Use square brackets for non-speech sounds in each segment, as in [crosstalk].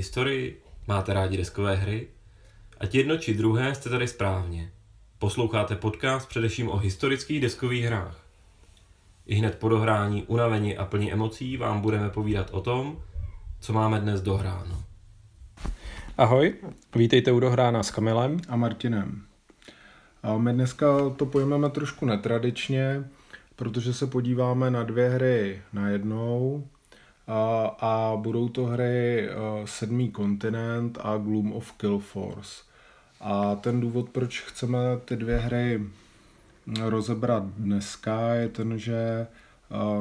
Máte rádi historii? Máte rádi deskové hry? Ať jedno či druhé jste tady správně. Posloucháte podcast především o historických deskových hrách. I hned po dohrání, unavení a plní emocí vám budeme povídat o tom, co máme dnes dohráno. Ahoj, vítejte u Dohrána s Kamilem a Martinem. A my dneska to pojmeme trošku netradičně, protože se podíváme na dvě hry najednou a, budou to hry Sedmý kontinent a Gloom of Kill Force. A ten důvod, proč chceme ty dvě hry rozebrat dneska, je ten, že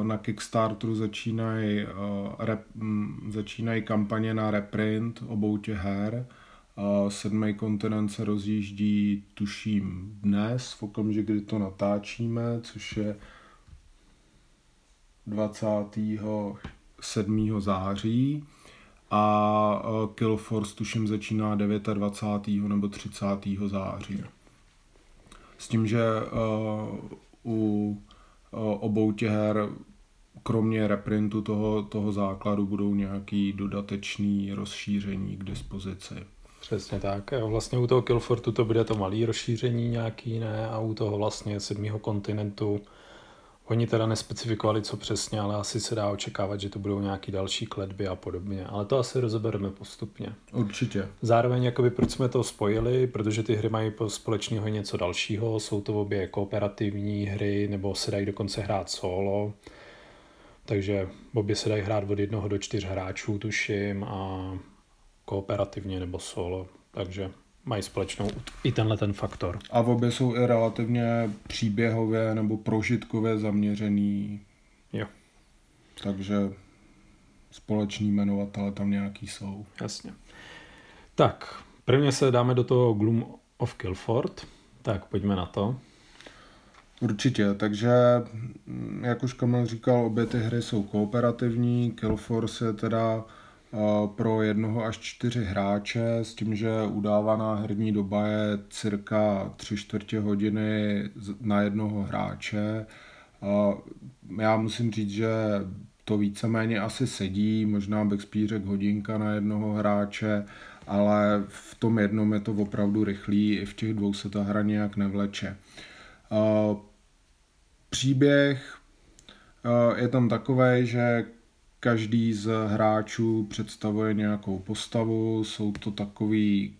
na Kickstarteru začínají, rep, začínají kampaně na reprint obou těch her. Sedmý kontinent se rozjíždí, tuším, dnes, v okamžiku, kdy to natáčíme, což je 27. září a Kill Force tuším začíná 29. nebo 30. září. S tím, že u obou těch her kromě reprintu toho, toho základu budou nějaký dodatečný rozšíření k dispozici. Přesně tak. Vlastně u toho Killfortu to bude to malé rozšíření nějaký, ne? A u toho vlastně sedmého kontinentu Oni teda nespecifikovali, co přesně, ale asi se dá očekávat, že to budou nějaký další kletby a podobně. Ale to asi rozebereme postupně. Určitě. Zároveň, jakoby, proč jsme to spojili, protože ty hry mají společného něco dalšího. Jsou to obě kooperativní hry, nebo se dají dokonce hrát solo. Takže obě se dají hrát od jednoho do čtyř hráčů, tuším, a kooperativně nebo solo. Takže mají společnou i tenhle ten faktor. A obě jsou i relativně příběhově nebo prožitkově zaměřený. Jo. Takže společný jmenovatele tam nějaký jsou. Jasně. Tak, prvně se dáme do toho Gloom of Kilford. Tak, pojďme na to. Určitě, takže jak už Kamil říkal, obě ty hry jsou kooperativní. Killforce je teda pro jednoho až čtyři hráče s tím, že udávaná herní doba je cirka tři čtvrtě hodiny na jednoho hráče. Já musím říct, že to víceméně asi sedí, možná bych spíš řekl hodinka na jednoho hráče, ale v tom jednom je to opravdu rychlý, i v těch dvou se ta hra nějak nevleče. Příběh je tam takový, že Každý z hráčů představuje nějakou postavu, jsou to takový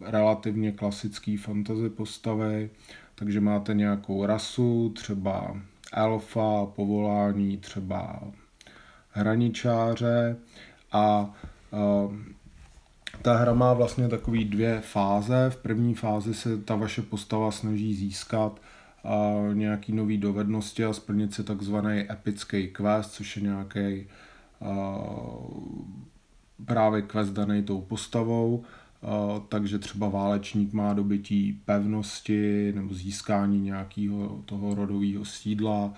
relativně klasický fantasy postavy, takže máte nějakou rasu, třeba elfa, povolání, třeba hraničáře a uh, ta hra má vlastně takový dvě fáze. V první fázi se ta vaše postava snaží získat uh, nějaký nový dovednosti a splnit si takzvaný epický quest, což je nějaký právě quest daný tou postavou, takže třeba válečník má dobytí pevnosti nebo získání nějakého toho rodového sídla,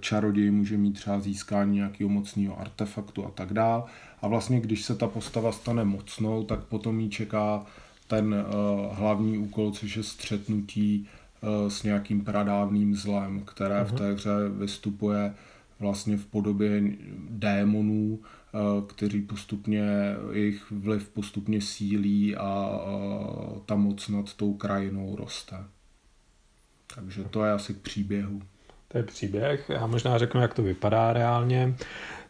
čaroděj může mít třeba získání nějakého mocného artefaktu a tak dále. A vlastně, když se ta postava stane mocnou, tak potom jí čeká ten hlavní úkol, což je střetnutí s nějakým pradávným zlem, které v té hře vystupuje vlastně v podobě démonů, eh, kteří postupně, jejich vliv postupně sílí a ta moc nad tou krajinou roste. Takže to je asi k příběhu. To je příběh. Já možná řeknu, jak to vypadá reálně.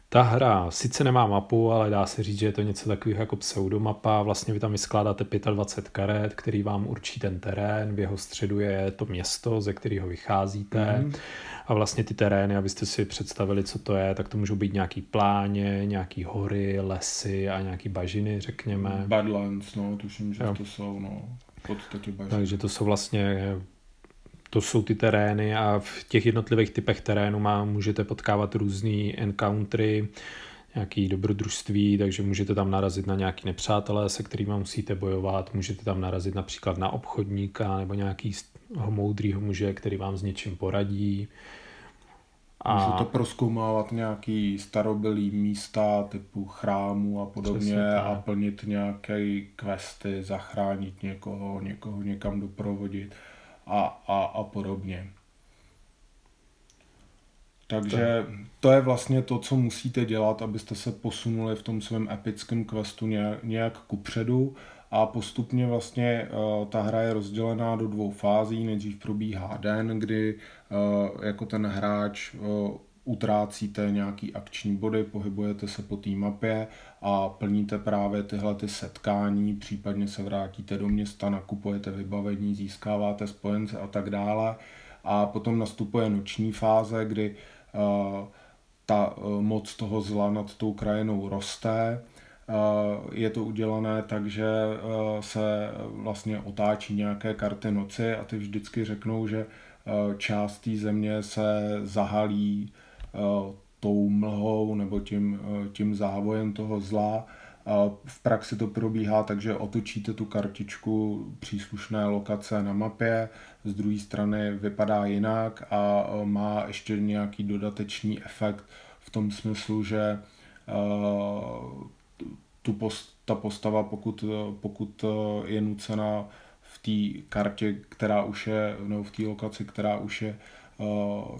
Ta hra sice nemá mapu, ale dá se říct, že je to něco takového jako pseudomapa. Vlastně vy tam vyskládáte 25 karet, který vám určí ten terén. V jeho středu je to město, ze kterého vycházíte. Mm-hmm. A vlastně ty terény, abyste si představili, co to je, tak to můžou být nějaký pláně, nějaký hory, lesy a nějaký bažiny, řekněme. Badlands, no, tuším, že jo. to jsou, no, v podstatě bažiny. Takže to jsou vlastně to jsou ty terény a v těch jednotlivých typech terénu má, můžete potkávat různé encountery, nějaký dobrodružství, takže můžete tam narazit na nějaký nepřátelé, se kterými musíte bojovat, můžete tam narazit například na obchodníka nebo nějaký moudrýho muže, který vám s něčím poradí. A... Můžete proskoumávat nějaký starobylý místa typu chrámu a podobně a plnit nějaké questy, zachránit někoho, někoho někam doprovodit a, a, a podobně. Takže to je vlastně to, co musíte dělat, abyste se posunuli v tom svém epickém questu nějak, nějak kupředu a postupně vlastně uh, ta hra je rozdělená do dvou fází. Nejdřív probíhá den, kdy uh, jako ten hráč uh, utrácíte nějaký akční body, pohybujete se po té mapě a plníte právě tyhle ty setkání, případně se vrátíte do města, nakupujete vybavení, získáváte spojence a tak dále. A potom nastupuje noční fáze, kdy uh, ta uh, moc toho zla nad tou krajinou roste. Uh, je to udělané tak, že se vlastně otáčí nějaké karty noci a ty vždycky řeknou, že část té země se zahalí tou mlhou nebo tím, eh, tím závojem toho zla. V praxi to probíhá tak, že otočíte tu kartičku příslušné lokace na mapě, z druhé strany vypadá jinak a eh, má ještě nějaký dodatečný efekt v tom smyslu, že tu post, ta postava, pokud, pokud je nucena v té kartě, která už je, nebo v té lokaci, která už je Eh,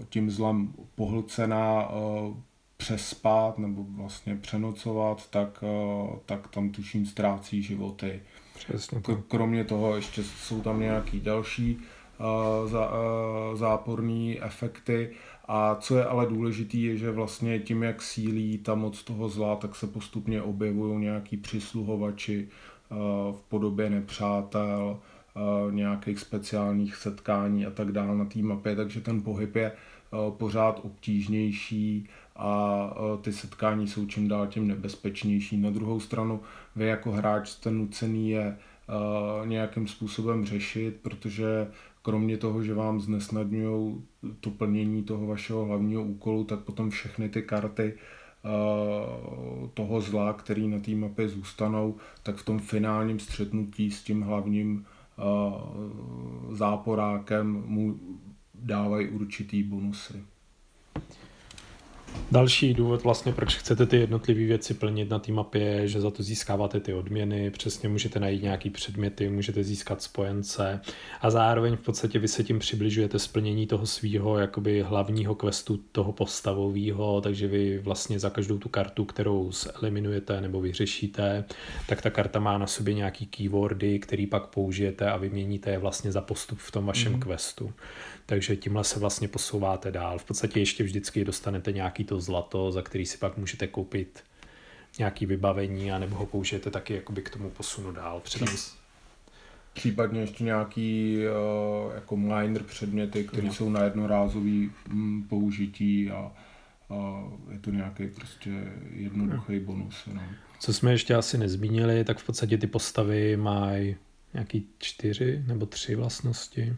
tím zlem pohlcená eh, přespat nebo vlastně přenocovat, tak, eh, tak tam tuším ztrácí životy. Přesně Kromě toho ještě jsou tam nějaký další záporné efekty. A co je ale důležité, je, že vlastně tím, jak sílí ta moc toho zla, tak se postupně objevují nějaký přisluhovači v podobě nepřátel, nějakých speciálních setkání a tak dále na té mapě, takže ten pohyb je pořád obtížnější a ty setkání jsou čím dál tím nebezpečnější. Na druhou stranu vy jako hráč jste nucený je nějakým způsobem řešit, protože kromě toho, že vám znesnadňují to plnění toho vašeho hlavního úkolu, tak potom všechny ty karty toho zla, který na té mapě zůstanou, tak v tom finálním střetnutí s tím hlavním záporákem mu dávají určitý bonusy. Další důvod vlastně, proč chcete ty jednotlivé věci plnit na té mapě, je, že za to získáváte ty odměny, přesně můžete najít nějaký předměty, můžete získat spojence a zároveň v podstatě vy se tím přibližujete splnění toho svého jakoby hlavního questu, toho postavového, takže vy vlastně za každou tu kartu, kterou eliminujete nebo vyřešíte, tak ta karta má na sobě nějaký keywordy, který pak použijete a vyměníte je vlastně za postup v tom vašem mm. questu takže tímhle se vlastně posouváte dál. V podstatě ještě vždycky dostanete nějaký to zlato, za který si pak můžete koupit nějaký vybavení a nebo ho použijete taky jakoby k tomu posunu dál. Předám. Případně ještě nějaký uh, jako miner předměty, které no. jsou na jednorázový mm, použití a, a je to nějaký prostě jednoduchý no. bonus. No. Co jsme ještě asi nezmínili, tak v podstatě ty postavy mají nějaký čtyři nebo tři vlastnosti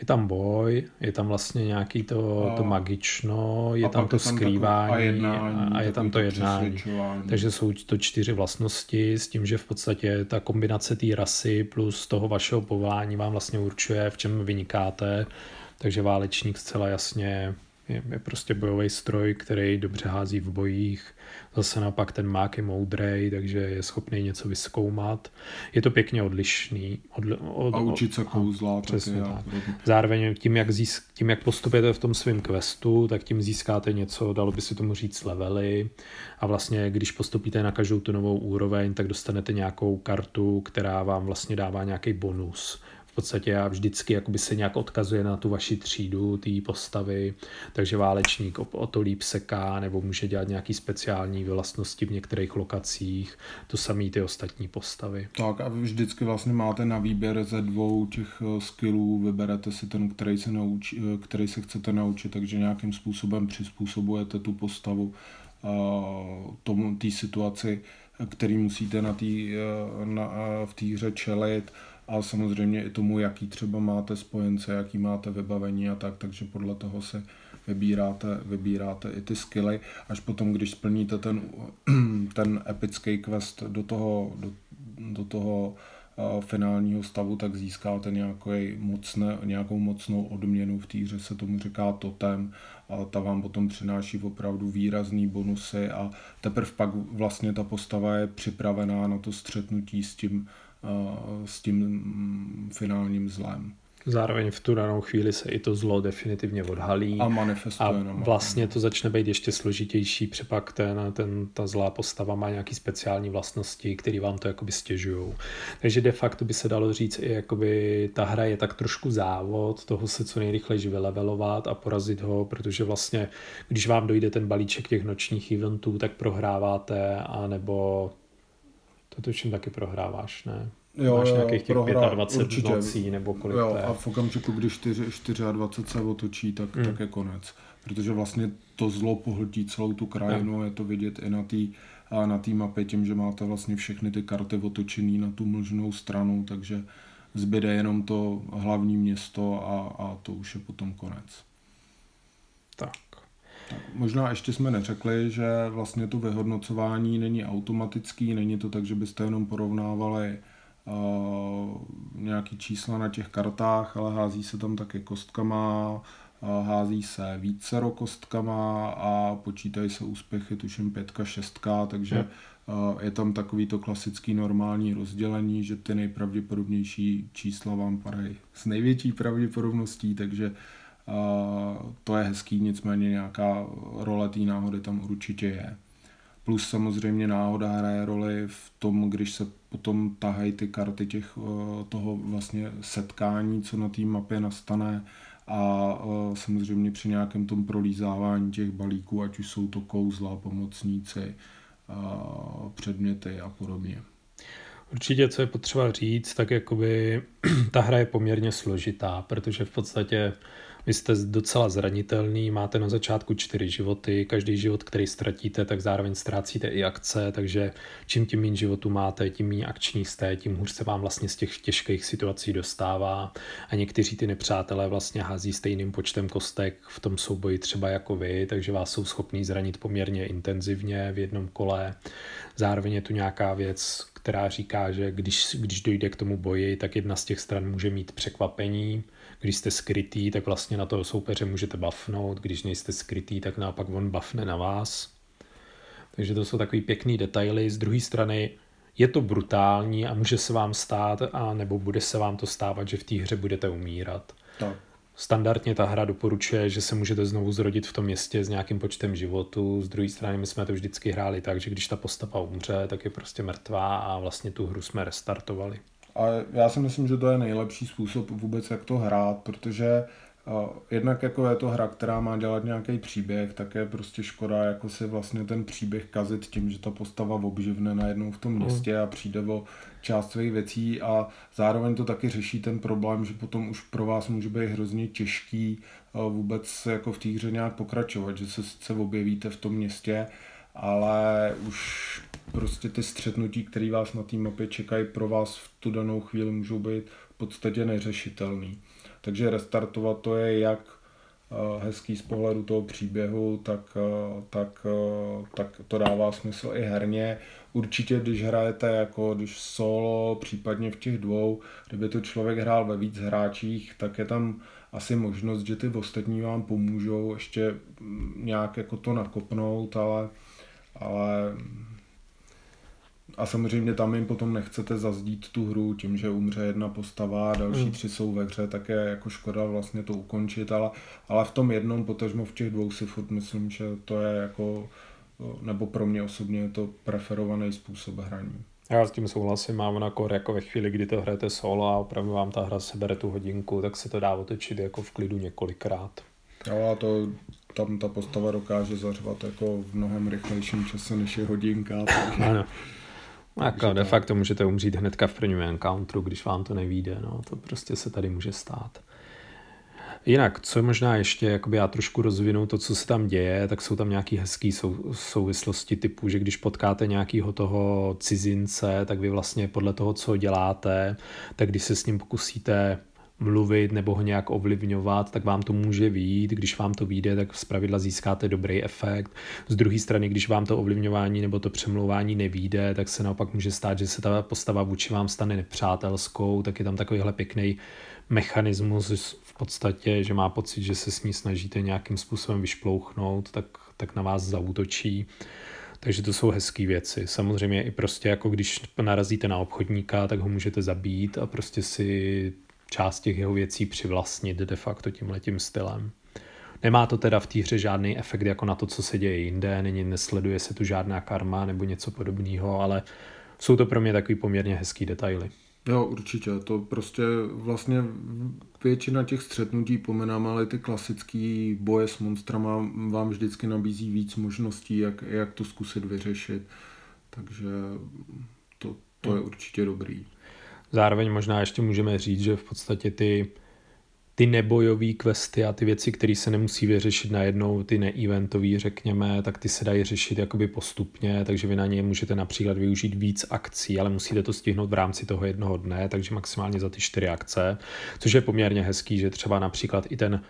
je tam boj, je tam vlastně nějaký to, a, to magično, je tam to tam skrývání a, jednání, a je tam to jednání. Takže jsou to čtyři vlastnosti s tím, že v podstatě ta kombinace té rasy plus toho vašeho povolání vám vlastně určuje, v čem vynikáte. Takže válečník zcela jasně je, je prostě bojový stroj, který dobře hází v bojích. Zase naopak ten mák je moudrej, takže je schopný něco vyskoumat. Je to pěkně odlišný. Odli, od, a učit se kouzla. Přesně tak. Zároveň tím jak, získ, tím, jak postupujete v tom svém questu, tak tím získáte něco, dalo by se tomu říct, levely. A vlastně, když postupíte na každou tu novou úroveň, tak dostanete nějakou kartu, která vám vlastně dává nějaký bonus v podstatě já vždycky jakoby se nějak odkazuje na tu vaši třídu, té postavy, takže válečník o, o to líp seká, nebo může dělat nějaký speciální vlastnosti v některých lokacích, to samý ty ostatní postavy. Tak a vy vždycky vlastně máte na výběr ze dvou těch eh, skillů, vyberete si ten, který se, naučí, eh, který se chcete naučit, takže nějakým způsobem přizpůsobujete tu postavu uh, tomu, té situaci, který musíte na tý, na, v té hře čelit a samozřejmě i tomu, jaký třeba máte spojence, jaký máte vybavení a tak, takže podle toho se vybíráte, vybíráte i ty skilly, až potom, když splníte ten, [clears throat] ten epický quest do toho, do, do toho uh, finálního stavu, tak získáte nějaký mocné, nějakou mocnou odměnu, v té hře se tomu říká totem a ta vám potom přináší opravdu výrazný bonusy a teprve pak vlastně ta postava je připravená na to střetnutí s tím, s tím finálním zlem. Zároveň v tu danou chvíli se i to zlo definitivně odhalí. A manifestuje. A vlastně to začne být ještě složitější, přepak ten, ten, ta zlá postava má nějaký speciální vlastnosti, které vám to jakoby stěžují. Takže de facto by se dalo říct i jakoby ta hra je tak trošku závod, toho se co nejrychleji vylevelovat a porazit ho, protože vlastně, když vám dojde ten balíček těch nočních eventů, tak prohráváte, anebo to tuším taky prohráváš, ne? Jo, Máš nějakých těch prohra, 25 určitě. nocí, nebo kolik jo, to je. a v okamžiku, kdy 4, 24 se otočí, tak, Hmm. tak je konec. Protože vlastně to zlo pohltí celou tu krajinu, je to vidět i na té na té mapě tím, že máte vlastně všechny ty karty otočený na tu mlžnou stranu, takže zbyde jenom to hlavní město a, a to už je potom konec. Tak. Možná ještě jsme neřekli, že vlastně to vyhodnocování není automatický, není to tak, že byste jenom porovnávali uh, nějaký čísla na těch kartách, ale hází se tam taky kostkama, uh, hází se vícero kostkama a počítají se úspěchy, tuším pětka, šestka, takže uh, je tam takový to klasický normální rozdělení, že ty nejpravděpodobnější čísla vám padají s největší pravděpodobností, takže Uh, to je hezký, nicméně nějaká role té náhody tam určitě je. Plus samozřejmě náhoda hraje roli v tom, když se potom tahají ty karty těch, uh, toho vlastně setkání, co na té mapě nastane a uh, samozřejmě při nějakém tom prolízávání těch balíků, ať už jsou to kouzla, pomocníci, uh, předměty a podobně. Určitě, co je potřeba říct, tak jakoby [clears throat] ta hra je poměrně složitá, protože v podstatě vy jste docela zranitelný, máte na začátku čtyři životy, každý život, který ztratíte, tak zároveň ztrácíte i akce, takže čím tím méně životů máte, tím méně akční jste, tím hůř se vám vlastně z těch těžkých situací dostává a někteří ty nepřátelé vlastně hází stejným počtem kostek v tom souboji třeba jako vy, takže vás jsou schopní zranit poměrně intenzivně v jednom kole. Zároveň je tu nějaká věc, která říká, že když, když dojde k tomu boji, tak jedna z těch stran může mít překvapení, když jste skrytý, tak vlastně na toho soupeře můžete buffnout, když nejste skrytý, tak naopak on buffne na vás. Takže to jsou takový pěkný detaily. Z druhé strany je to brutální a může se vám stát, a nebo bude se vám to stávat, že v té hře budete umírat. Tak. Standardně ta hra doporučuje, že se můžete znovu zrodit v tom městě s nějakým počtem životů. Z druhé strany my jsme to vždycky hráli tak, že když ta postava umře, tak je prostě mrtvá a vlastně tu hru jsme restartovali. A já si myslím, že to je nejlepší způsob vůbec, jak to hrát, protože uh, jednak jako je to hra, která má dělat nějaký příběh, tak je prostě škoda jako si vlastně ten příběh kazit tím, že ta postava obživne najednou v tom městě a přijde o část svých věcí a zároveň to taky řeší ten problém, že potom už pro vás může být hrozně těžký uh, vůbec jako v té hře nějak pokračovat, že se sice objevíte v tom městě, ale už prostě ty střetnutí, které vás na té mapě čekají, pro vás v tu danou chvíli můžou být v podstatě neřešitelný. Takže restartovat to je jak uh, hezký z pohledu toho příběhu, tak, uh, tak, uh, tak to dává smysl i herně. Určitě, když hrajete jako když solo, případně v těch dvou, kdyby to člověk hrál ve víc hráčích, tak je tam asi možnost, že ty ostatní vám pomůžou ještě mm, nějak jako to nakopnout, ale, ale a samozřejmě tam jim potom nechcete zazdít tu hru tím, že umře jedna postava a další Mm. tři jsou ve hře, tak je jako škoda vlastně to ukončit, ale, ale v tom jednom, potažmo v těch dvou si furt myslím, že to je jako, nebo pro mě osobně je to preferovaný způsob hraní. Já s tím souhlasím, mám na kor, jako ve chvíli, kdy to hrajete solo a opravdu vám ta hra sebere tu hodinku, tak se to dá otočit jako v klidu několikrát. Jo, a to tam ta postava dokáže zařvat jako v mnohem rychlejším čase než je hodinka. Takže... Ano. Jako de facto můžete umřít hnedka v prvním encounteru, když vám to nevíde, no, to prostě se tady může stát. Jinak, co možná ještě, jakoby já trošku rozvinu to, co se tam děje, tak jsou tam nějaký hezký sou, souvislosti typu, že když potkáte nějakého toho cizince, tak vy vlastně podle toho, co děláte, tak když se s ním pokusíte mluvit nebo ho nějak ovlivňovat, tak vám to může výjít. Když vám to vyjde, tak zpravidla získáte dobrý efekt. Z druhé strany, když vám to ovlivňování nebo to přemlouvání nevíde, tak se naopak může stát, že se ta postava vůči vám stane nepřátelskou, tak je tam takovýhle pěkný mechanismus v podstatě, že má pocit, že se s ní snažíte nějakým způsobem vyšplouchnout, tak, tak na vás zautočí. Takže to jsou hezké věci. Samozřejmě i prostě jako když narazíte na obchodníka, tak ho můžete zabít a prostě si část těch jeho věcí přivlastnit de facto tímhletím stylem. Nemá to teda v té hře žádný efekt jako na to, co se děje jinde, není, nesleduje se tu žádná karma nebo něco podobného, ale jsou to pro mě takový poměrně hezký detaily. Jo, určitě. To prostě vlastně většina těch střetnutí pomenám, ale ty klasický boje s monstrama vám vždycky nabízí víc možností, jak, jak to zkusit vyřešit. Takže to, to je určitě dobrý. Zároveň možná ještě můžeme říct, že v podstatě ty ty nebojové questy a ty věci, které se nemusí vyřešit najednou, ty neeventové, řekněme, tak ty se dají řešit jakoby postupně, takže vy na ně můžete například využít víc akcí, ale musíte to stihnout v rámci toho jednoho dne, takže maximálně za ty čtyři akce, což je poměrně hezký, že třeba například i ten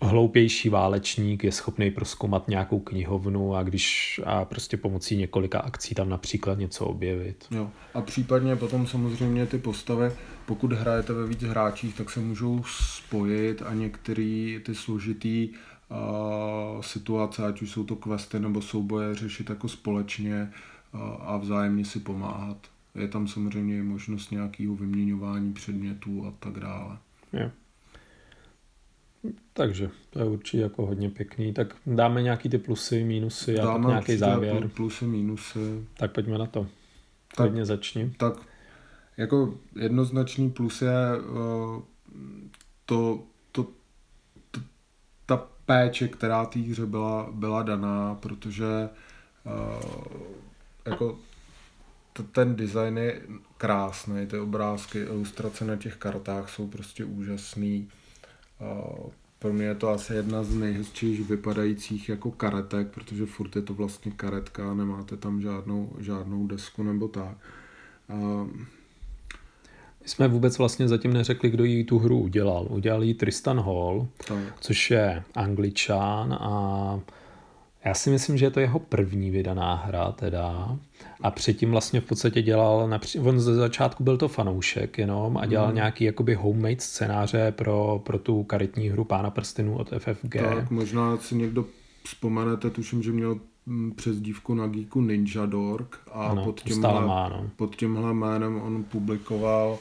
hloupější válečník je schopný proskoumat nějakou knihovnu a když a prostě pomocí několika akcí tam například něco objevit. Jo. A případně potom samozřejmě ty postavy, pokud hrajete ve víc hráčích, tak se můžou spojit a některé ty složitý uh, situace, ať už jsou to questy nebo souboje, řešit jako společně uh, a vzájemně si pomáhat. Je tam samozřejmě i možnost nějakého vyměňování předmětů a tak dále. Jo. Takže to je určitě jako hodně pěkný. Tak dáme nějaký ty plusy, mínusy a dáme tak nějaký závěr. Plusy, mínusy. Tak pojďme na to. Tak, Hodně začni. Tak jako jednoznačný plus je uh, to, to, to, ta péče, která té hře byla, byla daná, protože uh, jako t- ten design je krásný, ty obrázky, ilustrace na těch kartách jsou prostě úžasný. Uh, pro mě je to asi jedna z nejhezčích vypadajících jako karetek, protože furt je to vlastně karetka, nemáte tam žádnou, žádnou desku nebo tak. My jsme vůbec vlastně zatím neřekli, kdo jí tu hru udělal. Udělal ji Tristan Hall, tak. což je angličán a já si myslím, že je to jeho první vydaná hra teda. A předtím vlastně v podstatě dělal, napří... on ze začátku byl to fanoušek jenom a dělal mm. nějaký jakoby homemade scénáře pro, pro tu karetní hru Pána prstenů od FFG. Tak možná si někdo vzpomenete, tuším, že měl mm, přes dívku na Geeku Ninja Dork a ano, pod, tímhle, má, no. pod tímhle jménem on publikoval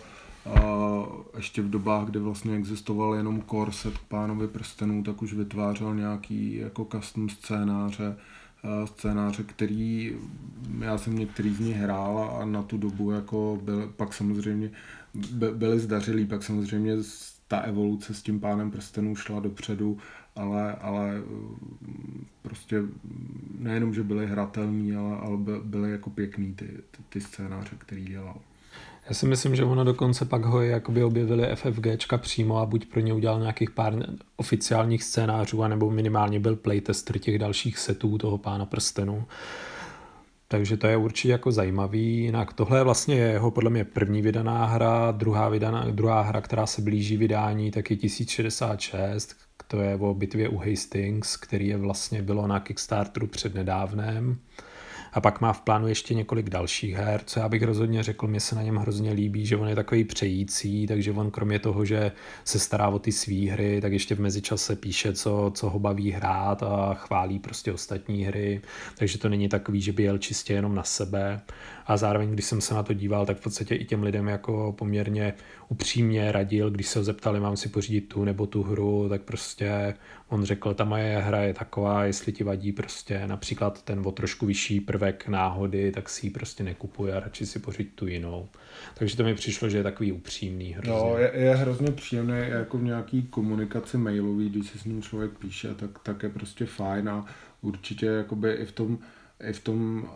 ještě v dobách, kdy vlastně existoval jenom core set pánovi prstenů, tak už vytvářel nějaký jako custom scénáře, scénáře, který já jsem některý z nich hrál a na tu dobu jako byl, pak samozřejmě byly zdařilý, pak samozřejmě ta evoluce s tím pánem prstenů šla dopředu, ale, ale prostě nejenom, že byly hratelný, ale, ale byly jako pěkný ty, ty, ty scénáře, který dělal. Já si myslím, že ono dokonce pak ho jakoby objevili FFGčka přímo a buď pro ně udělal nějakých pár oficiálních scénářů, anebo minimálně byl playtester těch dalších setů toho pána prstenu. Takže to je určitě jako zajímavý. Jinak tohle je vlastně jeho podle mě první vydaná hra, druhá, vydaná, druhá hra, která se blíží vydání, tak je 1066, to je o bitvě u Hastings, který je vlastně bylo na Kickstarteru před nedávnem. A pak má v plánu ještě několik dalších her, co já bych rozhodně řekl, mě se na něm hrozně líbí, že on je takový přející, takže on kromě toho, že se stará o ty svý hry, tak ještě v mezičase píše, co, co ho baví hrát a chválí prostě ostatní hry, takže to není takový, že by jel čistě jenom na sebe. A zároveň, když jsem se na to díval, tak v podstatě i těm lidem jako poměrně upřímně radil, když se ho zeptali, mám si pořídit tu nebo tu hru, tak prostě on řekl, ta moje hra je taková, jestli ti vadí prostě například ten o trošku vyšší prvek náhody, tak si ji prostě nekupuje a radši si pořídit tu jinou. Takže to mi přišlo, že je takový upřímný hrozně. No, je, je hrozně příjemný jako v nějaký komunikaci mailový, když si s ním člověk píše, tak, tak je prostě fajn a určitě jakoby i v tom i v tom,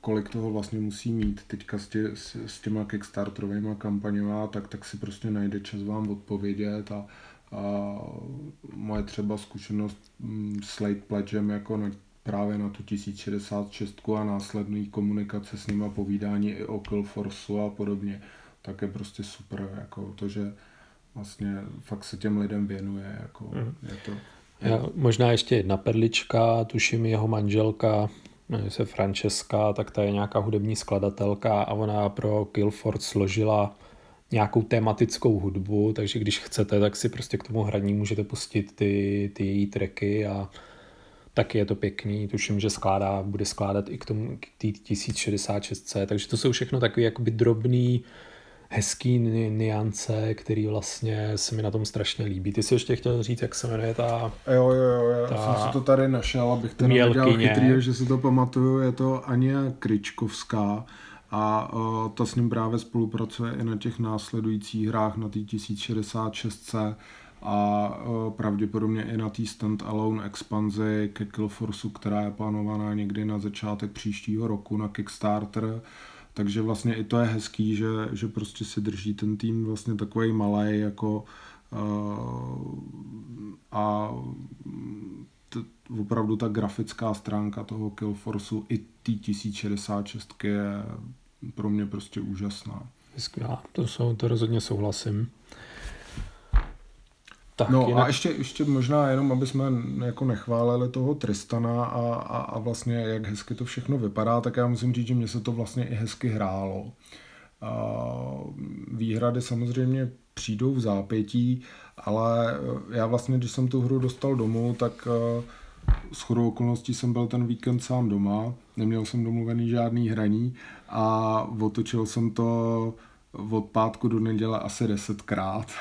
kolik toho vlastně musí mít teďka s, tě, s, s těma kickstarterovými kampaněma, tak, tak si prostě najde čas vám odpovědět a, a moje třeba zkušenost mm, s Late Pledgem jako na, právě na tu 1066 a následný komunikace s nima, povídání i o Killforceu a podobně, tak je prostě super, jako to, že vlastně fakt se těm lidem věnuje, jako mm. je to já, možná ještě jedna perlička, tuším jeho manželka, se Francesca, tak ta je nějaká hudební skladatelka a ona pro Killford složila nějakou tematickou hudbu, takže když chcete, tak si prostě k tomu hraní můžete pustit ty, ty její tracky a taky je to pěkný. Tuším, že skládá, bude skládat i k tomu k té 1066, takže to jsou všechno takové jakoby drobný hezký niance, který vlastně se mi na tom strašně líbí. Ty jsi ještě chtěl říct, jak se jmenuje ta... Jo, jo, jo, já ta jsem si to tady našel, abych to nedělal chytrý, že si to pamatuju, je to Ania Kryčkovská a uh, ta s ním právě spolupracuje i na těch následujících hrách na té 1066 a uh, pravděpodobně i na té stand-alone expanzi ke Killforceu, která je plánovaná někdy na začátek příštího roku na Kickstarter. Takže vlastně i to je hezký, že, že prostě si drží ten tým vlastně takový malý jako uh, a t, opravdu ta grafická stránka toho Killforceu i té 1066 je pro mě prostě úžasná. Skvělá, to, jsou, to rozhodně souhlasím. Tak, no jinak... a ještě, ještě možná jenom, aby jsme jako nechválili toho Tristana a, a, a vlastně jak hezky to všechno vypadá, tak já musím říct, že mě se to vlastně i hezky hrálo. A výhrady samozřejmě přijdou v zápětí, ale já vlastně, když jsem tu hru dostal domů, tak eh, s chodou okolností jsem byl ten víkend sám doma, neměl jsem domluvený žádný hraní a otočil jsem to od pátku do neděle asi desetkrát.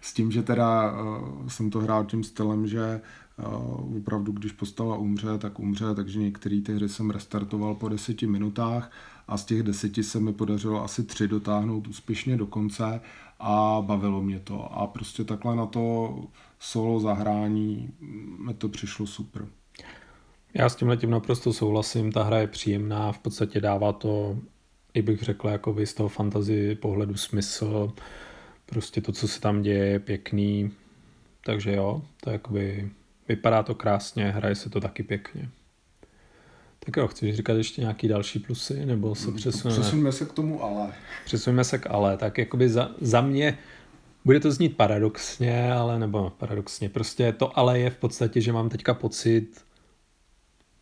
S tím, že teda uh, jsem to hrál tím stylem, že uh, opravdu, když postava umře, tak umře, takže některé ty hry jsem restartoval po deseti minutách a z těch deseti se mi podařilo asi tři dotáhnout úspěšně do konce a bavilo mě to. A prostě takhle na to solo zahrání mi to přišlo super. Já s tím letím naprosto souhlasím, ta hra je příjemná, v podstatě dává to i bych řekl, jako z toho fantasy pohledu smysl, prostě to, co se tam děje, je pěkný, takže jo, to jakoby, vypadá to krásně, hraje se to taky pěkně. Tak jo, chceš říkat ještě nějaký další plusy, nebo se přesuneme? Přesuneme se k tomu ale. Přesuneme se k ale, tak jakoby za, za mě, bude to znít paradoxně, ale nebo paradoxně, prostě to ale je v podstatě, že mám teďka pocit,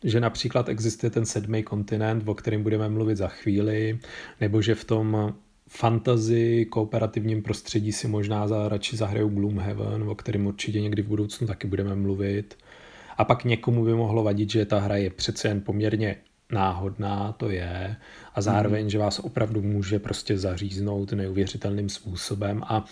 že například existuje ten sedmý kontinent, o kterém budeme mluvit za chvíli, nebo že v tom fantasy kooperativním prostředí si možná za, radši zahrajou Gloomhaven, o kterém určitě někdy v budoucnu taky budeme mluvit. A pak někomu by mohlo vadit, že ta hra je přece jen poměrně náhodná, to je, a zároveň, mm. že vás opravdu může prostě zaříznout neuvěřitelným způsobem a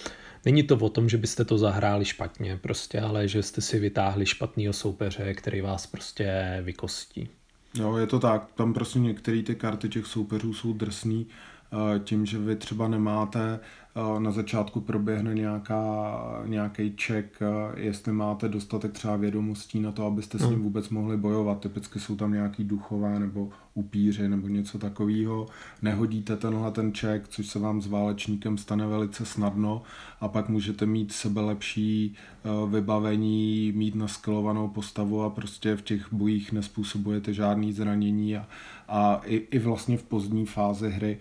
Není to o tom, že byste to zahráli špatně prostě, ale že jste si vytáhli špatného soupeře, který vás prostě vykostí. Jo, je to tak. Tam prostě některé ty karty těch soupeřů jsou drsný eh, tím, že vy třeba nemáte Eh, na začátku proběhne nějaká, nějaký check, eh, jestli máte dostatek třeba vědomostí na to, abyste s ním hmm. vůbec mohli bojovat. Typicky jsou tam nějaký duchové nebo upíři nebo něco takového. Nehodíte tenhle ten check, což se vám s válečníkem stane velice snadno a pak můžete mít sebe lepší eh, vybavení, mít naskilovanou postavu a prostě v těch bojích nespůsobujete žádný zranění a, a i, i vlastně v pozdní fázi hry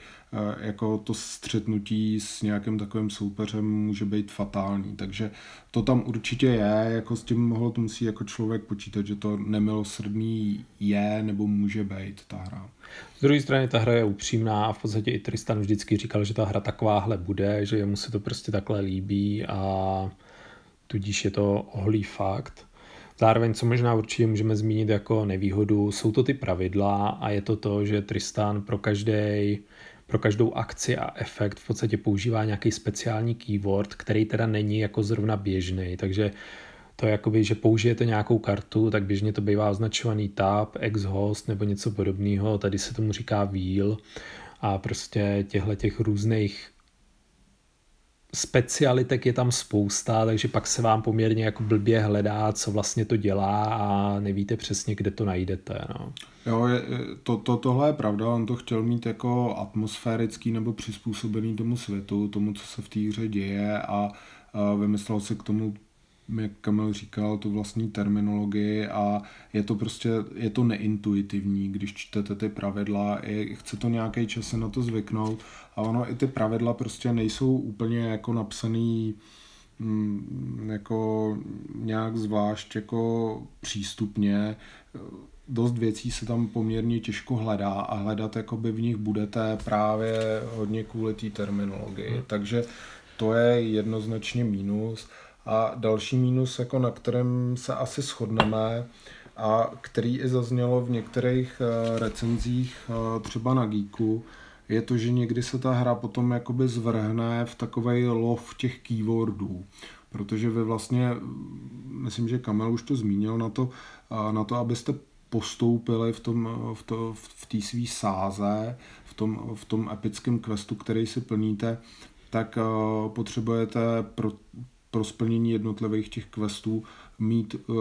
jako to střetnutí s nějakým takovým soupeřem může být fatální. Takže to tam určitě je, jako s tím mohlo to musí jako člověk počítat, že to nemilosrdný je nebo může být ta hra. Z druhé strany ta hra je upřímná a v podstatě i Tristan vždycky říkal, že ta hra takováhle bude, že jemu se to prostě takhle líbí a tudíž je to ohlý fakt. Zároveň, co možná určitě můžeme zmínit jako nevýhodu, jsou to ty pravidla a je to to, že Tristan pro každý pro každou akci a efekt v podstatě používá nějaký speciální keyword, který teda není jako zrovna běžný, takže to je jakoby, že použijete nějakou kartu, tak běžně to bývá označovaný tab, ex-host nebo něco podobného, tady se tomu říká wheel. A prostě těchto těch různých specialitek je tam spousta, takže pak se vám poměrně jako blbě hledá, co vlastně to dělá a nevíte přesně, kde to najdete. No. Jo, je, to, to, tohle je pravda, on to chtěl mít jako atmosférický nebo přizpůsobený tomu světu, tomu, co se v té hře děje a, a vymyslel si k tomu jak Kamil říkal, tu vlastní terminologii a je to prostě, je to neintuitivní, když čtete ty pravidla, je, chce to nějaký čas se na to zvyknout a ono i ty pravidla prostě nejsou úplně jako napsaný mm, jako nějak zvlášť jako přístupně, dost věcí se tam poměrně těžko hledá a hledat jakoby v nich budete právě hodně kvůli té terminologii, hmm. takže to je jednoznačně mínus. A další mínus, jako na kterém se asi shodneme, a který i zaznělo v některých eh, recenzích eh, třeba na Geeku, je to, že někdy se ta hra potom jakoby zvrhne v takovej lov těch keywordů protože vy vlastně, myslím, že Kamel už to zmínil na to, na to abyste postoupili v tom, v, to, v té své sáze, v tom, v tom epickém questu, který si plníte, tak uh, potřebujete pro, pro splnění jednotlivých těch questů mít uh,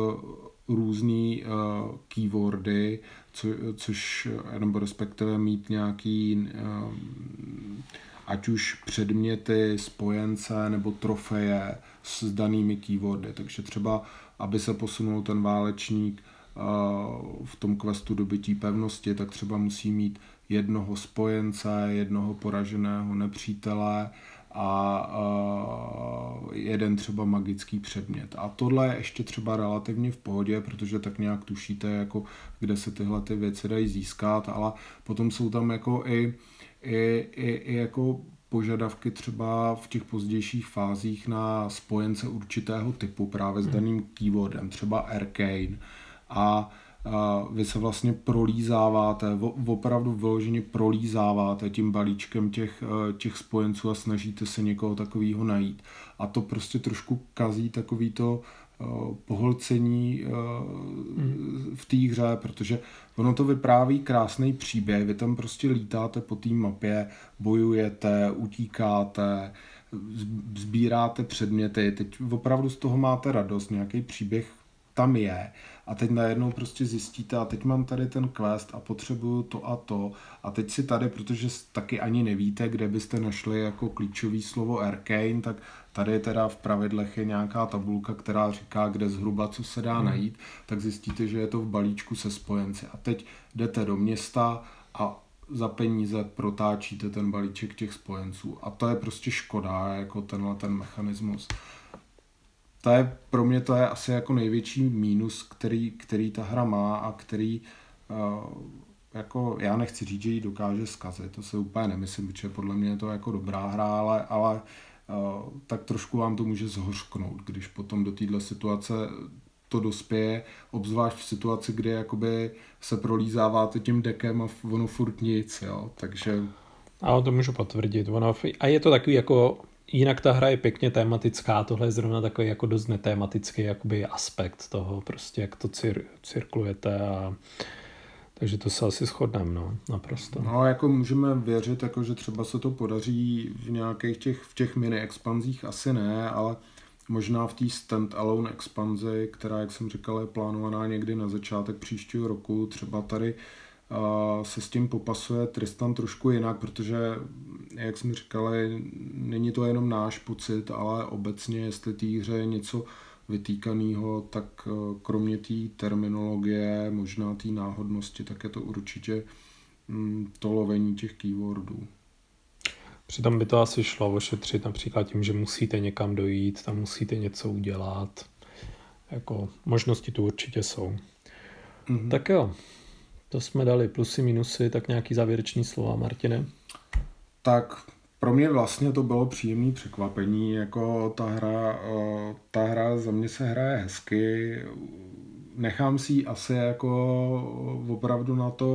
různý uh, keywordy, co, což, nebo respektive mít nějaký uh, ať už předměty, spojence nebo trofeje s danými keywordy. Takže třeba, aby se posunul ten válečník v tom questu dobytí pevnosti, tak třeba musí mít jednoho spojence, jednoho poraženého nepřítele a jeden třeba magický předmět. A tohle je ještě třeba relativně v pohodě, protože tak nějak tušíte, jako kde se tyhle ty věci dají získat, ale potom jsou tam jako i, i, i, i jako požadavky třeba v těch pozdějších fázích na spojence určitého typu právě s hmm. daným keywordem, třeba Arcane, a vy se vlastně prolízáváte, opravdu vyloženě prolízáváte tím balíčkem těch, e, těch spojenců a snažíte se někoho takového najít. A to prostě trošku kazí takový to e, pohlcení e, hmm. v té hře, protože ono to vypráví krásný příběh, vy tam prostě lítáte po té mapě, bojujete, utíkáte, sbíráte předměty, teď opravdu z toho máte radost, nějaký příběh tam je a teď najednou prostě zjistíte a teď mám tady ten quest a potřebuju to a to. A teď si tady, protože taky ani nevíte, kde byste našli jako klíčový slovo Arcane, tak tady teda v pravidlech je nějaká tabulka, která říká, kde zhruba co se dá hmm. najít, tak zjistíte, že je to v balíčku se spojenci. A teď jdete do města a za peníze protáčíte ten balíček těch spojenců. A to je prostě škoda, jako tenhle ten mechanismus to je, pro mě to je asi jako největší mínus, který, který ta hra má a který uh, jako já nechci říct, že ji dokáže zkazit, to se úplně nemyslím, protože podle mě je to jako dobrá hra, ale, ale uh, tak trošku vám to může zhořknout, když potom do téhle situace to dospěje, obzvlášť v situaci, kdy jakoby se prolízáváte tím dekem a ono furt nic, jo, takže... A to můžu potvrdit, ono, a je to takový jako jinak ta hra je pěkně tematická, tohle je zrovna takový jako dost netematický jakoby aspekt toho, prostě jak to cir- cirkulujete a takže to se asi shodneme, no, naprosto. No, jako můžeme věřit, jako, že třeba se to podaří v nějakých těch, v těch mini expanzích, asi ne, ale možná v té stand-alone expanzi, která, jak jsem říkal, je plánovaná někdy na začátek příštího roku, třeba tady se s tím popasuje Tristan trošku jinak, protože, jak jsme říkali, není to jenom náš pocit, ale obecně, jestli té hře je něco vytýkaného, tak e, kromě té terminologie, možná té náhodnosti, tak je to určitě mm, to lovení těch keywordů. Přitom by to asi šlo ošetřit například tím, že musíte někam dojít, tam musíte něco udělat. Jako možnosti tu určitě jsou. Mm-hmm. Tak jo, to jsme dali plusy, minusy, tak nějaký závěrečný slova, Martine? Tak pro mě vlastně to bylo příjemné překvapení, jako ta hra, ta hra za mě se hraje hezky, nechám si asi jako opravdu na to,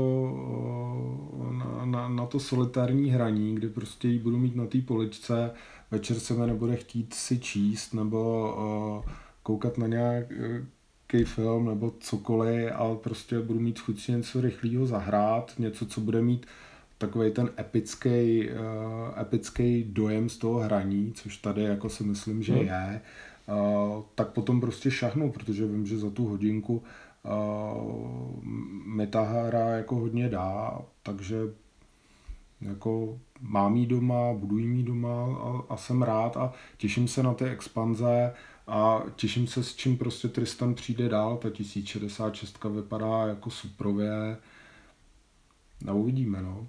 na, na, na to solitární hraní, kdy prostě ji budu mít na té poličce, večer se mi nebude chtít si číst nebo koukat na nějak, film nebo cokoliv, ale prostě budu mít chuť si něco rychlého zahrát, něco, co bude mít takový ten epický, uh, epický dojem z toho hraní, což tady jako si myslím, že hmm. je, uh, tak potom prostě šahnu, protože vím, že za tu hodinku uh, mi ta hra jako hodně dá, takže jako mám jí doma, budu jí mít doma a, a jsem rád a těším se na ty expanze, a těším se, s čím prostě Tristan přijde dál. Ta 1066 vypadá jako suprově. No uvidíme, no.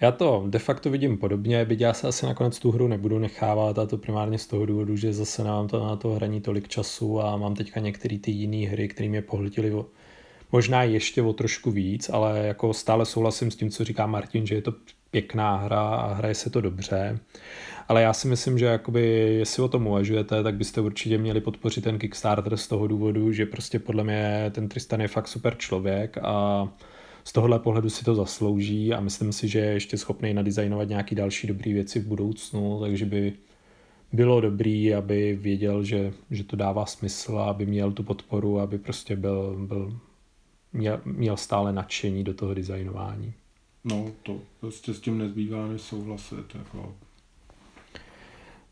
Já to de facto vidím podobně, byť já se asi nakonec tu hru nebudu nechávat a to primárně z toho důvodu, že zase nemám to na to hraní tolik času a mám teďka některé ty jiné hry, které mě pohltily možná ještě o trošku víc, ale jako stále souhlasím s tím, co říká Martin, že je to pěkná hra a hraje se to dobře. Ale já si myslím, že jakoby, jestli o tom uvažujete, tak byste určitě měli podpořit ten Kickstarter z toho důvodu, že prostě podle mě ten Tristan je fakt super člověk a z tohohle pohledu si to zaslouží a myslím si, že je ještě schopný nadizajnovat nějaký další dobré věci v budoucnu, takže by bylo dobrý, aby věděl, že, že to dává smysl a aby měl tu podporu, aby prostě byl, byl měl, měl stále nadšení do toho designování. No, to prostě s tím nezbývá než souhlasit. Jako.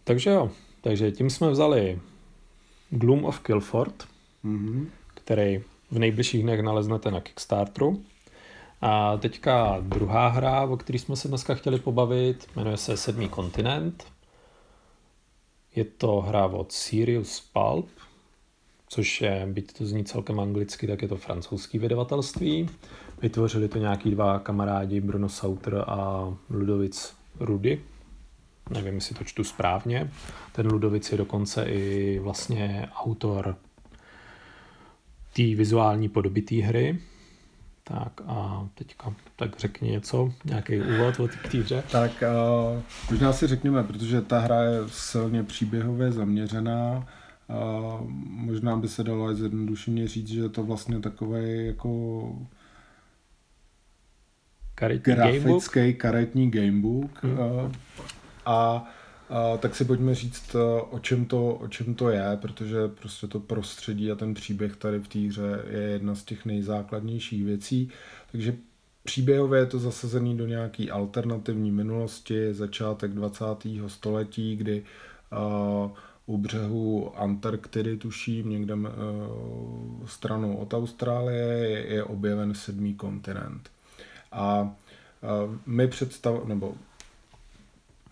Takže jo, takže tím jsme vzali Gloom of Kilford, mm-hmm. který v nejbližších dnech naleznete na Kickstarteru. A teďka druhá hra, o které jsme se dneska chtěli pobavit, jmenuje se Sedmý kontinent. Je to hra od Sirius Pulp, což je, byť to zní celkem anglicky, tak je to francouzský vydavatelství. Vytvořili to nějaký dva kamarádi, Bruno Sauter a Ludovic Rudy. Nevím, jestli to čtu správně. Ten Ludovic je dokonce i vlastně autor té vizuální podoby té hry. Tak a teďka, tak řekni něco, nějaký úvod o té hře. Tak uh, možná si řekněme, protože ta hra je silně příběhově zaměřená, uh, možná by se dalo zjednodušeně říct, že je to vlastně takový jako karetní grafický gamebook. karetní gamebook. Hmm. Uh, a a tak si pojďme říct, o čem, to, o čem to je, protože prostě to prostředí a ten příběh tady v té hře je jedna z těch nejzákladnějších věcí. Takže příběhově je to zasazený do nějaký alternativní minulosti, začátek 20. století, kdy uh, u břehu Antarktidy, tuším, někde uh, stranou od Austrálie, je, je objeven sedmý kontinent. A my představ, nebo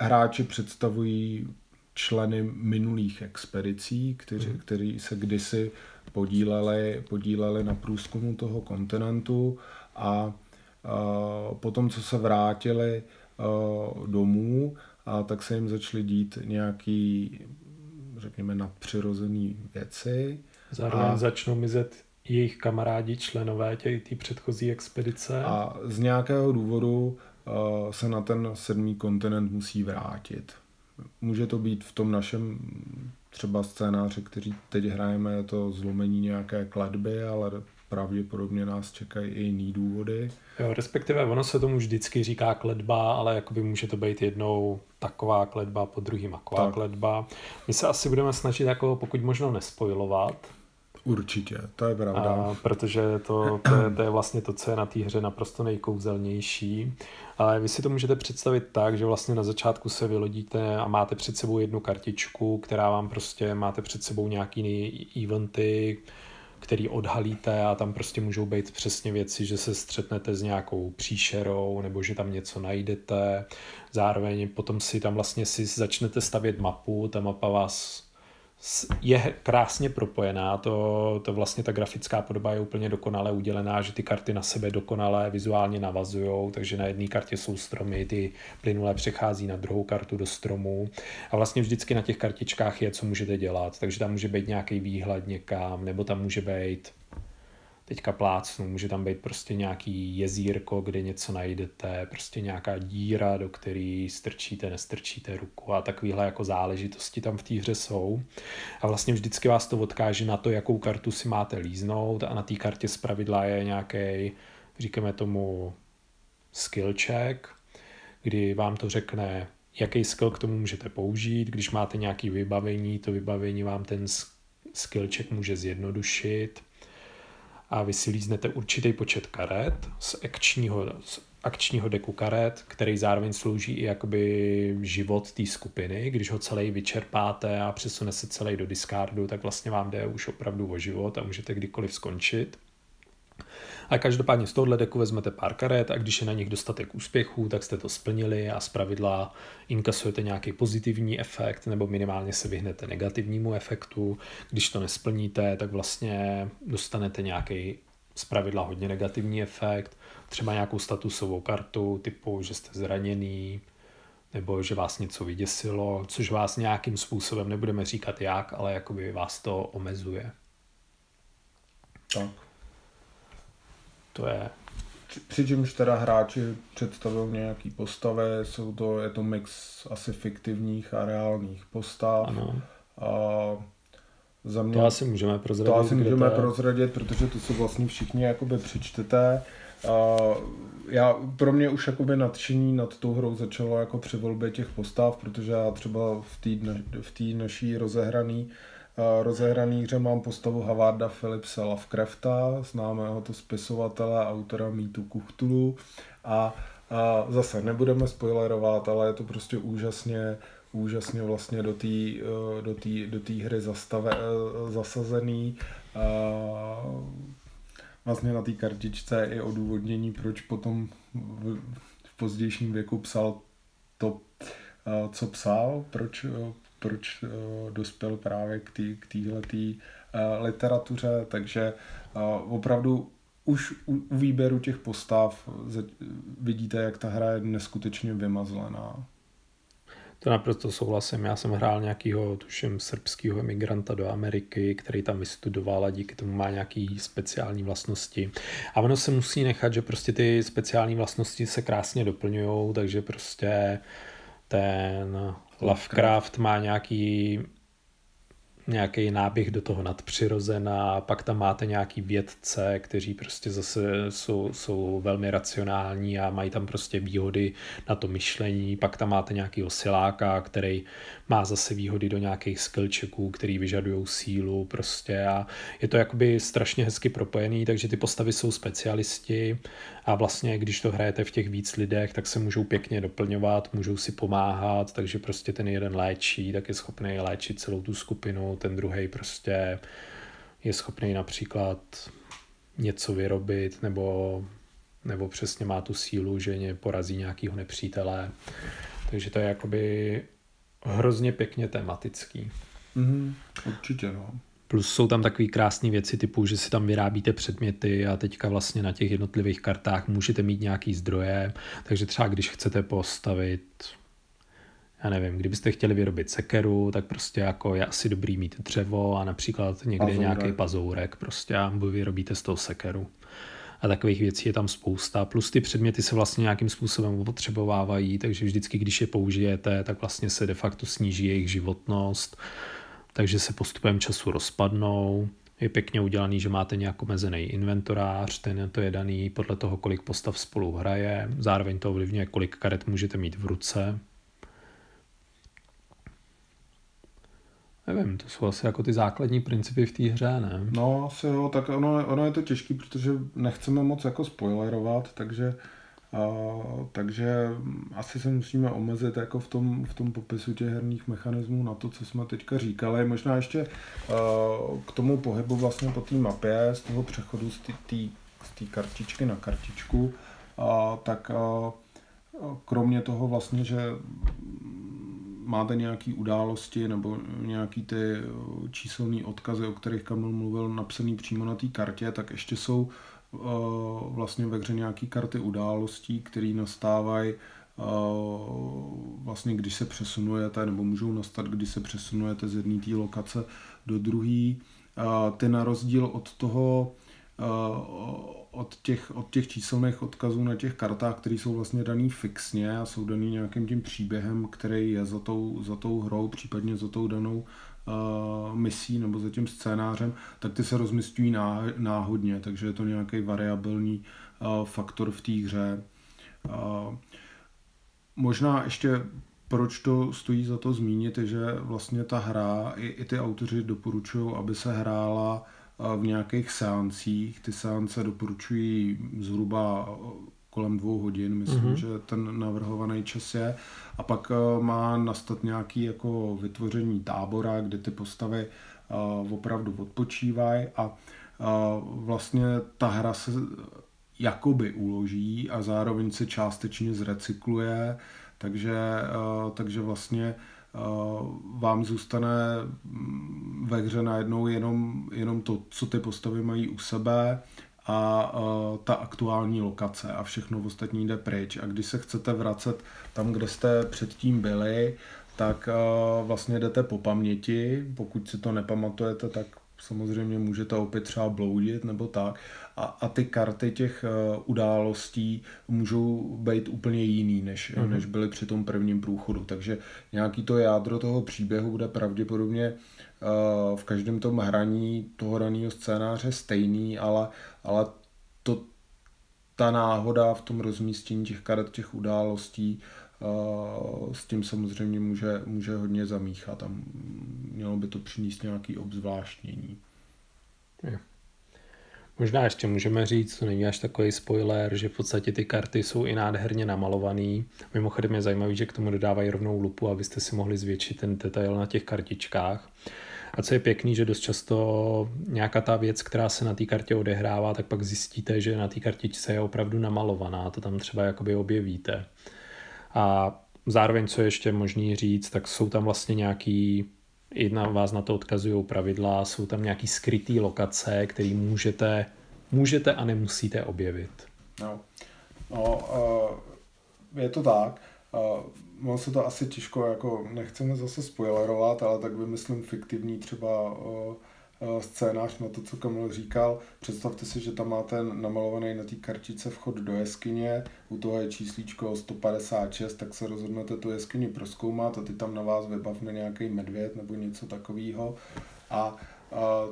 hráči představují členy minulých expedicí, kteří, mm. kteří se kdysi podíleli, podíleli na průzkumu toho kontinentu a potom, co se vrátili domů, a tak se jim začaly dít nějaký, řekněme, nadpřirozený věci. Zároveň a, začnou mizet jejich kamarádi, členové té předchozí expedice. A z nějakého důvodu Eh, se na ten sedmý kontinent musí vrátit. Může to být v tom našem třeba scénáři, který teď hrajeme, je to zlomení nějaké kladby, ale pravděpodobně nás čekají i jiný důvody. Jo, respektive ono se tomu vždycky říká kledba, ale jakoby může to být jednou taková kledba, po druhý maková tak. kledba. My se asi budeme snažit jako pokud možno nespojovat, Určitě, to je pravda. A, protože to, to, je, to je vlastně to, co je na té hře naprosto nejkouzelnější. Ale vy si to můžete představit tak, že vlastně na začátku se vylodíte a máte před sebou jednu kartičku, která vám prostě, máte před sebou nějaký eventy, který odhalíte a tam prostě můžou být přesně věci, že se střetnete s nějakou příšerou nebo že tam něco najdete. Zároveň potom si tam vlastně si začnete stavět mapu, ta mapa vás je krásně propojená, to, to vlastně ta grafická podoba je úplně dokonale udělená, že ty karty na sebe dokonale vizuálně navazují, takže na jedné kartě jsou stromy, ty plynule přechází na druhou kartu do stromů. A vlastně vždycky na těch kartičkách je, co můžete dělat, takže tam může být nějaký výhled někam, nebo tam může být teďka plácnu, může tam být prostě nějaký jezírko, kde něco najdete, prostě nějaká díra, do který strčíte, nestrčíte ruku a takovéhle jako záležitosti tam v té hře jsou. A vlastně vždycky vás to odkáže na to, jakou kartu si máte líznout a na té kartě zpravidla je nějaký, říkáme tomu skill check, kdy vám to řekne, jaký skill k tomu můžete použít, když máte nějaký vybavení, to vybavení vám ten skill check může zjednodušit a vy si líznete určitý počet karet z akčního, z akčního deku karet, který zároveň slouží i jakoby život té skupiny. Když ho celý vyčerpáte a přesune se celý do discardu, tak vlastně vám jde už opravdu o život a můžete kdykoliv skončit. A každopádně z tohohle deku vezmete pár karet a když je na nich dostatek úspěchů, tak jste to splnili a z pravidla inkasujete nějaký pozitivní efekt nebo minimálně se vyhnete negativnímu efektu. Když to nesplníte, tak vlastně dostanete nějaký z pravidla hodně negativní efekt, třeba nějakou statusovou kartu typu, že jste zraněný, nebo že vás něco vyděsilo, což vás nějakým způsobem, nebudeme říkat jak, ale jakoby vás to omezuje. Tak. To je... Přičemž teda hráči představují nějaký postavy, jsou to, je to mix asi fiktivních a reálných postav. Ano. A za mě, to asi můžeme prozradit. To asi můžeme to prozradit, protože to si vlastně všichni jakoby přečtete. já, pro mě už jakoby nadšení nad tou hrou začalo jako při volbě těch postav, protože já třeba v té v tý naší rozehraný uh, rozehraný hře mám postavu Havarda Philipsa Lovecrafta, známého to spisovatele, autora mýtu Kuchtulu a a zase nebudeme spoilerovat, ale je to prostě úžasně, úžasně vlastně do té do tý, do tý hry zastave, zasazený. Vlastně na té kartičce i odůvodnění, proč potom v, v pozdějším věku psal to, co psal, proč, proč dospěl právě k téhle literatuře, takže opravdu už u, u výběru těch postav vidíte, jak ta hra je neskutečně vymazlená. To naprosto souhlasím. Já jsem hrál nějakého, tuším, srbského emigranta do Ameriky, který tam vystudoval a díky tomu má nějaký speciální vlastnosti. A ono se musí nechat, že prostě ty speciální vlastnosti se krásně doplňují, takže prostě ten Lovecraft má nějaký nějaký náběh do toho nadpřirozena, pak tam máte nějaký vědce, kteří prostě zase jsou, jsou velmi racionální a mají tam prostě výhody na to myšlení, pak tam máte nějaký siláka, který má zase výhody do nějakých skillčeků, který vyžadují sílu prostě a je to jakoby strašně hezky propojený, takže ty postavy jsou specialisti a vlastně když to hrajete v těch víc lidech, tak se můžou pěkně doplňovat, můžou si pomáhat, takže prostě ten jeden léčí, tak je schopný léčit celou tu skupinu, ten druhý prostě je schopný například něco vyrobit nebo, nebo přesně má tu sílu, že ně porazí nějakého nepřítele. Takže to je jakoby hrozně pěkně tematický. Mm, určitě, no. Plus jsou tam takové krásné věci typu, že si tam vyrábíte předměty a teďka vlastně na těch jednotlivých kartách můžete mít nějaký zdroje, takže třeba když chcete postavit já nevím, kdybyste chtěli vyrobit sekeru, tak prostě jako je asi dobrý mít dřevo a například někde pazourek. nějaký pazourek prostě a vy vyrobíte z toho sekeru. A takových věcí je tam spousta. Plus ty předměty se vlastně nějakým způsobem opotřebovávají, takže vždycky, když je použijete, tak vlastně se de facto sníží jejich životnost takže se postupem času rozpadnou. Je pěkně udělaný, že máte nějak omezený inventorář, ten to je daný podle toho, kolik postav spolu hraje, zároveň to ovlivňuje, kolik karet můžete mít v ruce. Nevím, to jsou asi jako ty základní principy v té hře, ne? No, asi jo, tak ono, ono je to těžké, protože nechceme moc jako spoilerovat, takže Uh, takže asi se musíme omezit jako v tom, v tom popisu těch herních mechanismů na to, co jsme teďka říkali. Možná ještě uh, k tomu pohybu vlastně po té mapě, z toho přechodu z té kartičky na kartičku, uh, tak uh, kromě toho vlastně, že máte nějaké události nebo nějaký ty číselné odkazy, o kterých Kamil mluvil, napsaný přímo na té kartě, tak ještě jsou Eh, vlastně ve hře nějaký karty událostí, které nastávají eh, vlastně když se přesunujete, nebo můžou nastat, když se přesunujete z jedné té lokace do druhé. Ty na rozdíl od toho, eh, od těch, od těch číselných odkazů na těch kartách, které jsou vlastně daný fixně a jsou daný nějakým tím příběhem, který je za tou, za tou hrou, případně za tou danou uh, misí nebo za tím scénářem, tak ty se rozmistují náhodně, takže je to nějaký variabilní uh, faktor v té hře. Uh, možná ještě proč to stojí za to zmínit, je, že vlastně ta hra, i, i ty autoři doporučují, aby se hrála v nějakých seancích. Ty seance doporučují zhruba kolem dvou hodin, myslím, mm-hmm. že ten navrhovaný čas je. A pak uh, má nastat nějaký jako vytvoření tábora, kde ty postavy uh, opravdu odpočívají a uh, vlastně ta hra se jakoby uloží a zároveň se částečně zrecykluje, takže, uh, takže vlastně vám zůstane mm, ve hře najednou jenom, jenom to, co ty postavy mají u sebe a uh, ta aktuální lokace a všechno ostatní jde pryč. A když se chcete vracet tam, kde jste předtím byli, tak uh, vlastně jdete po paměti. Pokud si to nepamatujete, tak samozřejmě můžete opět třeba bloudit nebo tak. A, a ty karty těch uh, událostí můžou být úplně jiný, než, mm-hmm. než byly při tom prvním průchodu. Takže nějaký to jádro toho příběhu bude pravděpodobně uh, v každém tom hraní toho daného scénáře stejný, ale, ale to ta náhoda v tom rozmístění těch karet, těch událostí, s tím samozřejmě může, může hodně zamíchat a mělo by to přinést nějaký obzvláštnění. Je. Možná ještě můžeme říct, to není až takový spoiler, že v podstatě ty karty jsou i nádherně namalovaný. Mimochodem je zajímavý, že k tomu dodávají rovnou lupu, abyste si mohli zvětšit ten detail na těch kartičkách. A co je pěkný, že dost často nějaká ta věc, která se na té kartě odehrává, tak pak zjistíte, že na té kartičce je opravdu namalovaná. To tam třeba jakoby objevíte. A zároveň, co ještě možný říct, tak jsou tam vlastně nějaký i na vás na to odkazují pravidla, jsou tam nějaký skrytý lokace, které můžete, můžete a nemusíte objevit. No, no uh, je to tak. Uh, ono se to asi těžko, jako nechceme zase spoilerovat, ale tak vymyslím fiktivní třeba uh, scénář na to, co Kamil říkal. Představte si, že tam máte namalovaný na té kartice vchod do jeskyně, u toho je číslíčko 156, tak se rozhodnete tu jeskyni proskoumat a ty tam na vás vybavne nějaký medvěd nebo něco takového. A, a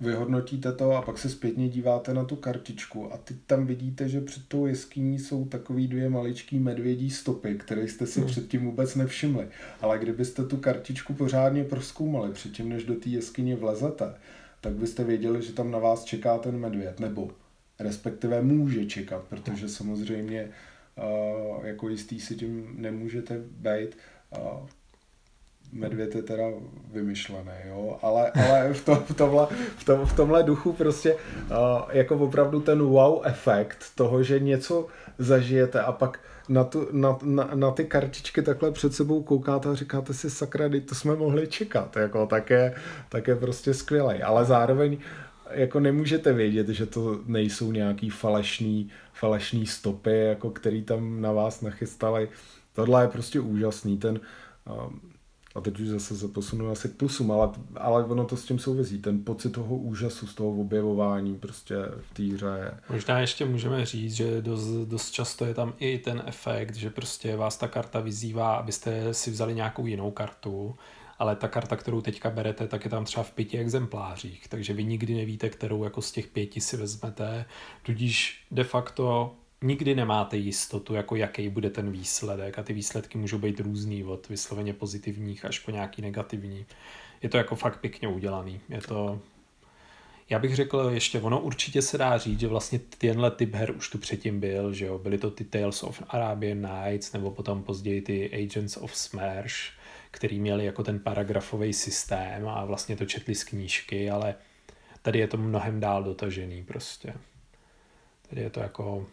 vyhodnotíte to a pak se zpětně díváte na tu kartičku a teď tam vidíte, že před tou jeskyní jsou takový dvě maličký medvědí stopy, které jste si hmm. předtím vůbec nevšimli. Ale kdybyste tu kartičku pořádně proskoumali předtím, než do té jeskyně vlezete, tak byste věděli, že tam na vás čeká ten medvěd, nebo respektive může čekat, protože samozřejmě uh, jako jistý si tím nemůžete být. Uh, medvěd je teda vymyšlený, jo, ale, ale v, to, v, tomhle, v, tom, v tomhle duchu prostě uh, jako opravdu ten wow efekt toho, že něco zažijete a pak na, tu, na, na, na ty kartičky takhle před sebou koukáte a říkáte si sakra, to jsme mohli čekat, jako tak je, tak je prostě skvělý, ale zároveň jako nemůžete vědět, že to nejsou nějaký falešný, falešný stopy, jako který tam na vás nachystali. Tohle je prostě úžasný, ten um, a teď už zase se posunu asi k plusům, ale, ale ono to s tím souvisí. Ten pocit toho úžasu z toho objevování prostě v té hře. Možná ještě můžeme říct, že dost, dost často je tam i ten efekt, že prostě vás ta karta vyzývá, abyste si vzali nějakou jinou kartu, ale ta karta, kterou teďka berete, tak je tam třeba v pěti exemplářích, takže vy nikdy nevíte, kterou jako z těch pěti si vezmete, tudíž de facto nikdy nemáte jistotu, jako jaký bude ten výsledek a ty výsledky můžou být různý od vysloveně pozitivních až po nějaký negativní. Je to jako fakt pěkně udělaný. Je to, já bych řekl ještě, ono určitě se dá říct, že vlastně tenhle typ her už tu předtím byl, že jo, byly to ty Tales of Arabian Nights, nebo potom později ty Agents of Smash, který měli jako ten paragrafový systém a vlastně to četli z knížky, ale tady je to mnohem dál dotažený prostě. Tady je to jako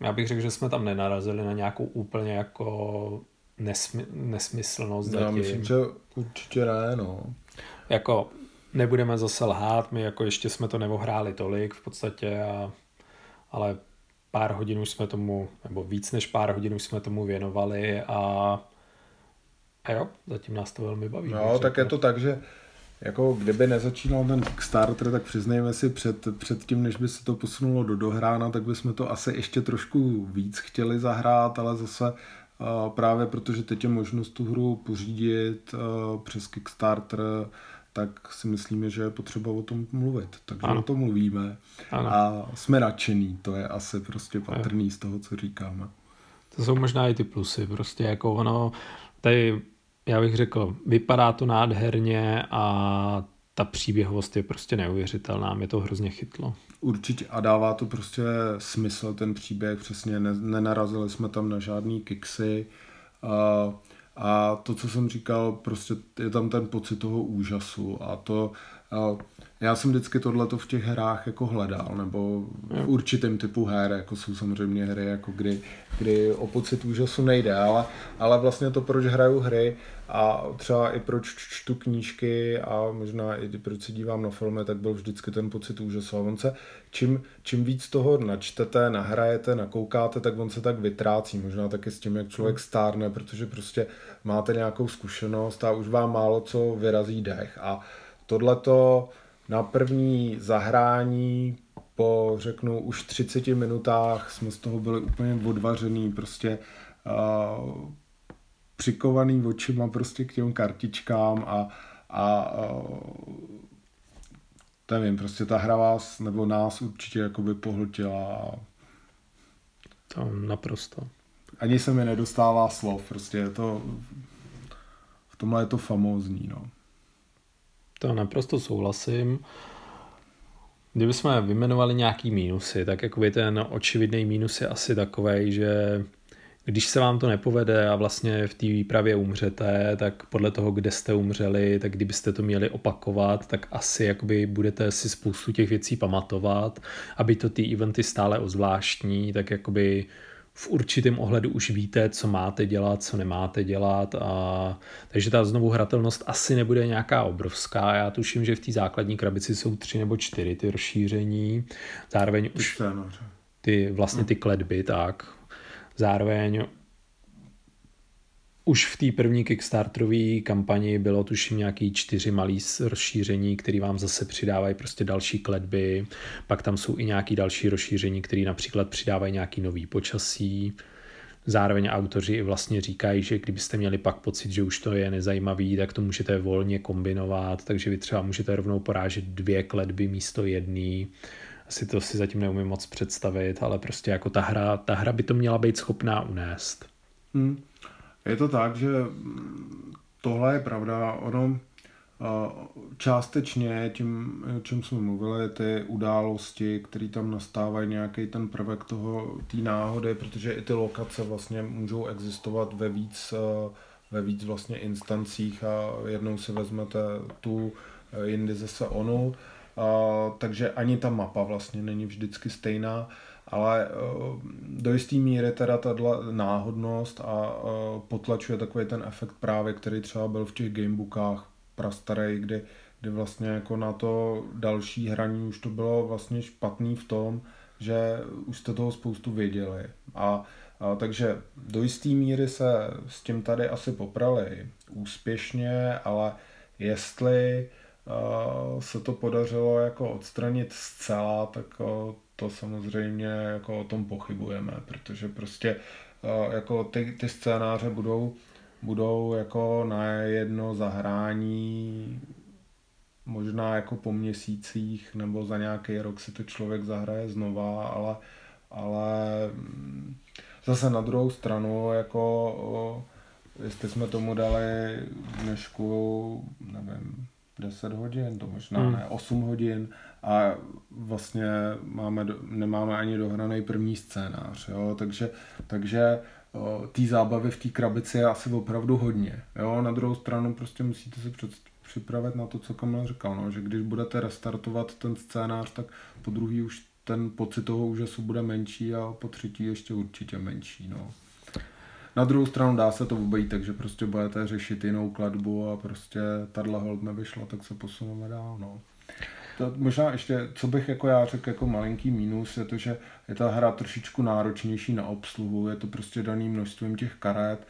já bych řekl, že jsme tam nenarazili na nějakou úplně jako nesmy, nesmyslnost. Já zatím. myslím, že určitě ne, no. Jako nebudeme zase lhát, my jako ještě jsme to neohráli tolik v podstatě, a, ale pár hodin už jsme tomu, nebo víc než pár hodin už jsme tomu věnovali a, a jo, zatím nás to velmi baví. No, tak je to tak, že jako kdyby nezačínal ten Kickstarter, tak přiznejme si před, před tím, než by se to posunulo do dohrána, tak bychom to asi ještě trošku víc chtěli zahrát, ale zase uh, právě protože teď je možnost tu hru pořídit uh, přes Kickstarter, tak si myslíme, že je potřeba o tom mluvit. Takže ano. o tom mluvíme ano. a jsme nadšený, to je asi prostě patrný ano. z toho, co říkáme. To jsou možná i ty plusy, prostě jako ono, tady já bych řekl, vypadá to nádherně a ta příběhovost je prostě neuvěřitelná, mě to hrozně chytlo. Určitě a dává to prostě smysl ten příběh, přesně ne, nenarazili jsme tam na žádný kiksy a, a to, co jsem říkal, prostě je tam ten pocit toho úžasu a to a, já jsem vždycky tohleto v těch hrách jako hledal, nebo v určitém typu her, jako jsou samozřejmě hry, jako kdy, kdy o pocit úžasu nejde, ale, ale vlastně to, proč hraju hry a třeba i proč čtu knížky a možná i proč se dívám na filmy, tak byl vždycky ten pocit úžasu. A on se, čím, čím víc toho načtete, nahrajete, nakoukáte, tak on se tak vytrácí. Možná taky s tím, jak člověk stárne, protože prostě máte nějakou zkušenost a už vám málo co vyrazí dech. A tohleto na první zahrání po, řeknu, už 30 minutách jsme z toho byli úplně odvařený, prostě uh, přikovaný očima prostě k těm kartičkám a, a uh, nevím, prostě ta hra vás nebo nás určitě jakoby pohltila To naprosto. Ani se mi nedostává slov, prostě je to, v tomhle je to famózní, no. To naprosto souhlasím. Kdybychom vymenovali nějaký mínusy, tak jakoby ten očividný mínus je asi takový, že když se vám to nepovede a vlastně v té výpravě umřete, tak podle toho, kde jste umřeli, tak kdybyste to měli opakovat, tak asi jakoby budete si spoustu těch věcí pamatovat, aby to ty eventy stále ozvláštní, tak jakoby v určitém ohledu už víte, co máte dělat, co nemáte dělat a takže ta znovu hratelnost asi nebude nějaká obrovská. Já tuším, že v té základní krabici jsou tři nebo čtyři ty rozšíření. Zároveň už ty vlastně ty kledby, tak. Zároveň už v té první Kickstarterové kampani bylo tuším nějaký čtyři malý rozšíření, které vám zase přidávají prostě další kletby. Pak tam jsou i nějaký další rozšíření, které například přidávají nějaký nový počasí. Zároveň autoři vlastně říkají, že kdybyste měli pak pocit, že už to je nezajímavý, tak to můžete volně kombinovat, takže vy třeba můžete rovnou porážet dvě kletby místo jedné. Asi to si zatím neumím moc představit, ale prostě jako ta hra, ta hra by to měla být schopná unést. Hmm. Je to tak, že tohle je pravda. Ono částečně tím, o čem jsme mluvili, ty události, které tam nastávají, nějaký ten prvek toho, té náhody, protože i ty lokace vlastně můžou existovat ve víc, ve víc vlastně instancích a jednou si vezmete tu, jindy zase onu, takže ani ta mapa vlastně není vždycky stejná ale uh, do jisté míry teda ta náhodnost a uh, potlačuje takový ten efekt právě, který třeba byl v těch gamebookách prastarý, kdy, kdy vlastně jako na to další hraní už to bylo vlastně špatný v tom, že už jste toho spoustu věděli. A, a takže do jisté míry se s tím tady asi poprali úspěšně, ale jestli uh, se to podařilo jako odstranit zcela, tak to samozřejmě jako o tom pochybujeme, protože prostě uh, jako ty, ty scénáře budou, budou jako na jedno zahrání možná jako po měsících nebo za nějaký rok si to člověk zahraje znova, ale, ale mm, zase na druhou stranu jako jestli jsme tomu dali dnešku, nevím, 10 hodin, to možná hmm. ne, 8 hodin a vlastně máme, nemáme ani dohraný první scénář, jo? takže, takže té zábavy v té krabici je asi opravdu hodně. Jo? Na druhou stranu prostě musíte se před, připravit na to, co Kamil říkal, no? že když budete restartovat ten scénář, tak po druhý už ten pocit toho úžasu bude menší a po třetí ještě určitě menší. No. Na druhou stranu dá se to obejít, takže prostě budete řešit jinou kladbu a prostě tahle hold nevyšla, tak se posuneme dál. No. To možná ještě, co bych jako já řekl jako malinký mínus, je to, že je ta hra trošičku náročnější na obsluhu, je to prostě daný množstvím těch karet,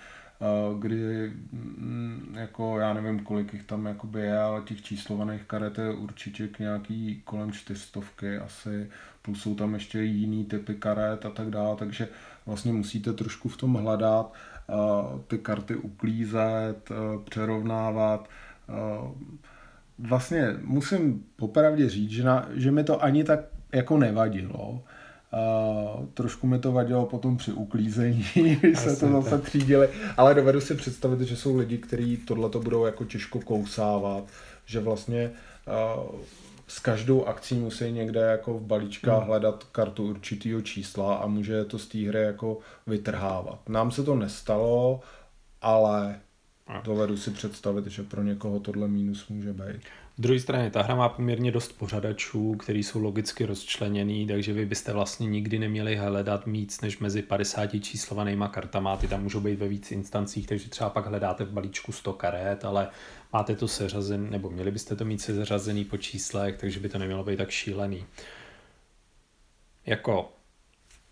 kdy mm, jako já nevím, kolik jich tam jakoby je, ale těch číslovaných karet je určitě k nějaký kolem čtyřstovky asi, plus jsou tam ještě jiný typy karet a tak dále, takže vlastně musíte trošku v tom hledat, ty karty uklízet, přerovnávat. Vlastně musím popravdě říct, že, na, že mi to ani tak jako nevadilo. Uh, trošku mi to vadilo potom při uklízení, [laughs] když se to zase třídili, ale dovedu si představit, že jsou lidi, kteří tohle to budou jako těžko kousávat, že vlastně uh, s každou akcí musí někde jako v balíčkách hmm. hledat kartu určitého čísla a může to z té hry jako vytrhávat. Nám se to nestalo, ale dovedu si představit, že pro někoho tohle mínus může být. Z druhé strany, ta hra má poměrně dost pořadačů, který jsou logicky rozčleněný, takže vy byste vlastně nikdy neměli hledat víc než mezi 50 číslovanýma kartama, ty tam můžou být ve víc instancích, takže třeba pak hledáte v balíčku 100 karet, ale máte to seřazen, nebo měli byste to mít seřazený po číslech, takže by to nemělo být tak šílený. Jako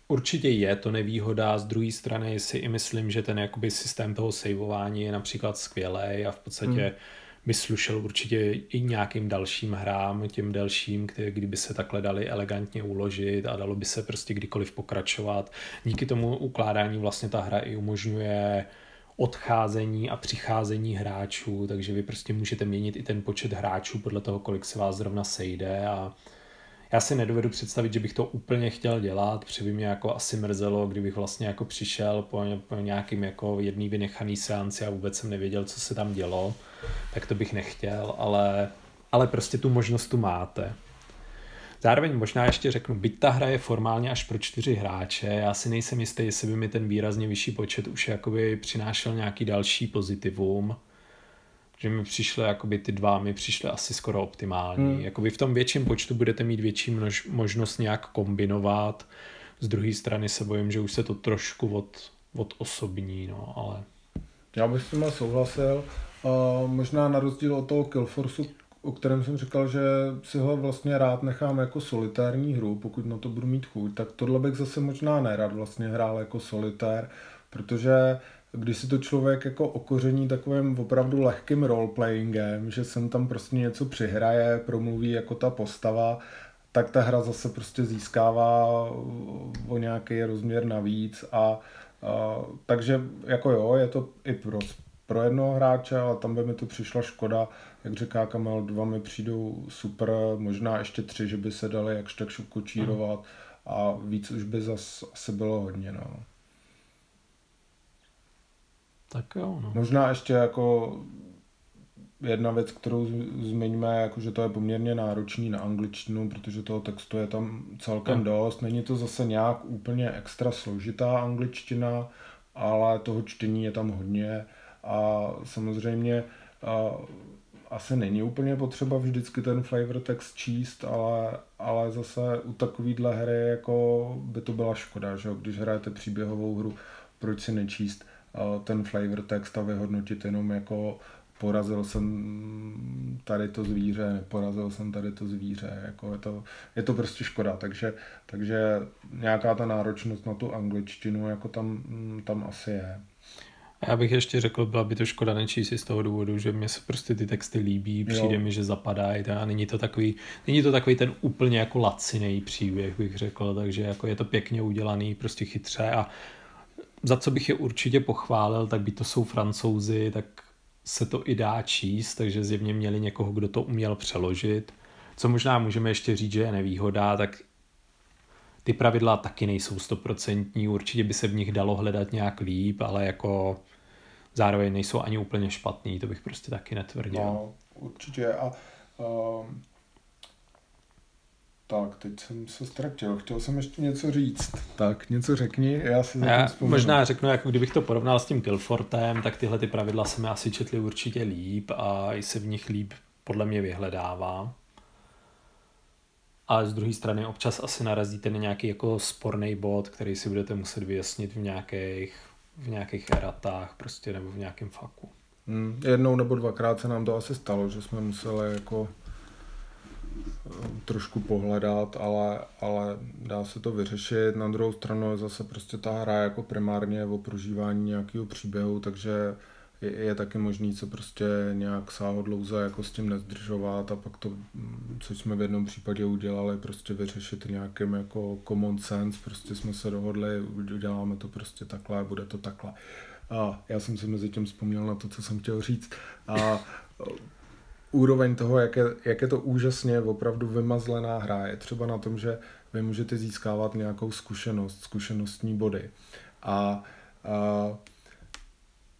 Určitě je to nevýhoda, z druhé strany si i myslím, že ten jakoby systém toho saveování je například skvělý a v podstatě hmm by slušel určitě i nějakým dalším hrám, těm delším, které kdyby se takhle dali elegantně uložit a dalo by se prostě kdykoliv pokračovat. Díky tomu ukládání vlastně ta hra i umožňuje odcházení a přicházení hráčů, takže vy prostě můžete měnit i ten počet hráčů podle toho, kolik se vás zrovna sejde a já si nedovedu představit, že bych to úplně chtěl dělat, protože by mě jako asi mrzelo, kdybych vlastně jako přišel po, po nějakým jako jedný vynechaný seanci a vůbec jsem nevěděl, co se tam dělo, tak to bych nechtěl, ale, ale prostě tu možnost tu máte. Zároveň možná ještě řeknu, byť ta hra je formálně až pro čtyři hráče, já si nejsem jistý, jestli by mi ten výrazně vyšší počet už jakoby přinášel nějaký další pozitivum, že mi přišly, jakoby ty dva mi přišly asi skoro optimální. Hmm. Jakoby v tom větším počtu budete mít větší množ, možnost nějak kombinovat. Z druhé strany se bojím, že už se to trošku od, od osobní, no, ale... Já bych s tím souhlasil. Uh, možná na rozdíl od toho Killforceu, o kterém jsem říkal, že si ho vlastně rád nechám jako solitární hru, pokud na to budu mít chuť, tak tohle bych zase možná nerad vlastně hrál jako solitér, protože když si to člověk jako okoření takovým opravdu lehkým roleplayingem, že sem tam prostě něco přihraje, promluví jako ta postava, tak ta hra zase prostě získává o nějaký rozměr navíc a, a takže jako jo, je to i pro, pro jednoho hráče, ale tam by mi to přišla škoda, jak říká Kamel, dva mi přijdou super, možná ještě tři, že by se dali jakž tak kočírovat a víc už by zase asi bylo hodně. No. Tak jo, no. Možná ještě jako jedna věc, kterou zmiňme, jako že to je poměrně náročný na angličtinu, protože toho textu je tam celkem dost. Není to zase nějak úplně extra složitá angličtina, ale toho čtení je tam hodně a samozřejmě a, asi není úplně potřeba vždycky ten flavor text číst, ale, ale zase u takovýhle hry jako by to byla škoda, že když hrajete příběhovou hru, proč si nečíst ten flavor text a vyhodnotit jenom jako porazil jsem tady to zvíře, porazil jsem tady to zvíře, jako je to, je to prostě škoda, takže, takže nějaká ta náročnost na tu angličtinu jako tam, tam asi je. A já bych ještě řekl, byla by to škoda nečíst si z toho důvodu, že mě se prostě ty texty líbí, přijde jo. mi, že zapadají a není to takový, není to takový ten úplně jako laciný příběh, bych řekl, takže jako je to pěkně udělaný, prostě chytře a za co bych je určitě pochválil, tak by to jsou francouzi, tak se to i dá číst, takže zjevně měli někoho, kdo to uměl přeložit. Co možná můžeme ještě říct, že je nevýhoda, tak ty pravidla taky nejsou stoprocentní, určitě by se v nich dalo hledat nějak líp, ale jako zároveň nejsou ani úplně špatný, to bych prostě taky netvrdil. No, určitě a uh, tak, teď jsem se ztratil. Chtěl jsem ještě něco říct. Tak, něco řekni, já si já Možná řeknu, jako kdybych to porovnal s tím Killfortem, tak tyhle ty pravidla se mi asi četly určitě líp a i se v nich líp podle mě vyhledává. Ale z druhé strany občas asi narazíte na nějaký jako sporný bod, který si budete muset vyjasnit v nějakých, v nějakých eratách prostě nebo v nějakém faku. Hmm, jednou nebo dvakrát se nám to asi stalo, že jsme museli jako trošku pohledat, ale, ale dá se to vyřešit. Na druhou stranu je zase prostě ta hra jako primárně o prožívání nějakého příběhu, takže je, je taky možný se prostě nějak sáhodlouze jako s tím nezdržovat a pak to, co jsme v jednom případě udělali, prostě vyřešit nějakým jako common sense, prostě jsme se dohodli, uděláme to prostě takhle, bude to takhle. A já jsem si mezi tím vzpomněl na to, co jsem chtěl říct. A úroveň toho, jak je, jak je to úžasně opravdu vymazlená hra, je třeba na tom, že vy můžete získávat nějakou zkušenost, zkušenostní body. A, a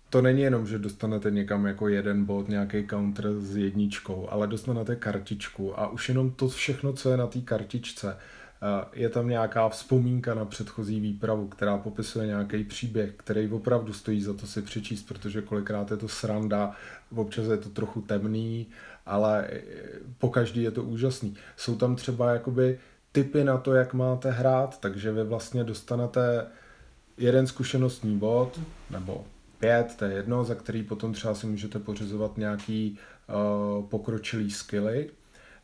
to není jenom, že dostanete někam jako jeden bod, nějaký counter s jedničkou, ale dostanete kartičku a už jenom to všechno, co je na té kartičce, je tam nějaká vzpomínka na předchozí výpravu, která popisuje nějaký příběh, který opravdu stojí za to si přečíst, protože kolikrát je to sranda, občas je to trochu temný, ale e, po každý je to úžasný. Jsou tam třeba jakoby typy na to, jak máte hrát, takže vy vlastně dostanete jeden zkušenostní bod, nebo pět, to je jedno, za který potom třeba si můžete pořizovat nějaký uh, pokročilý skilly,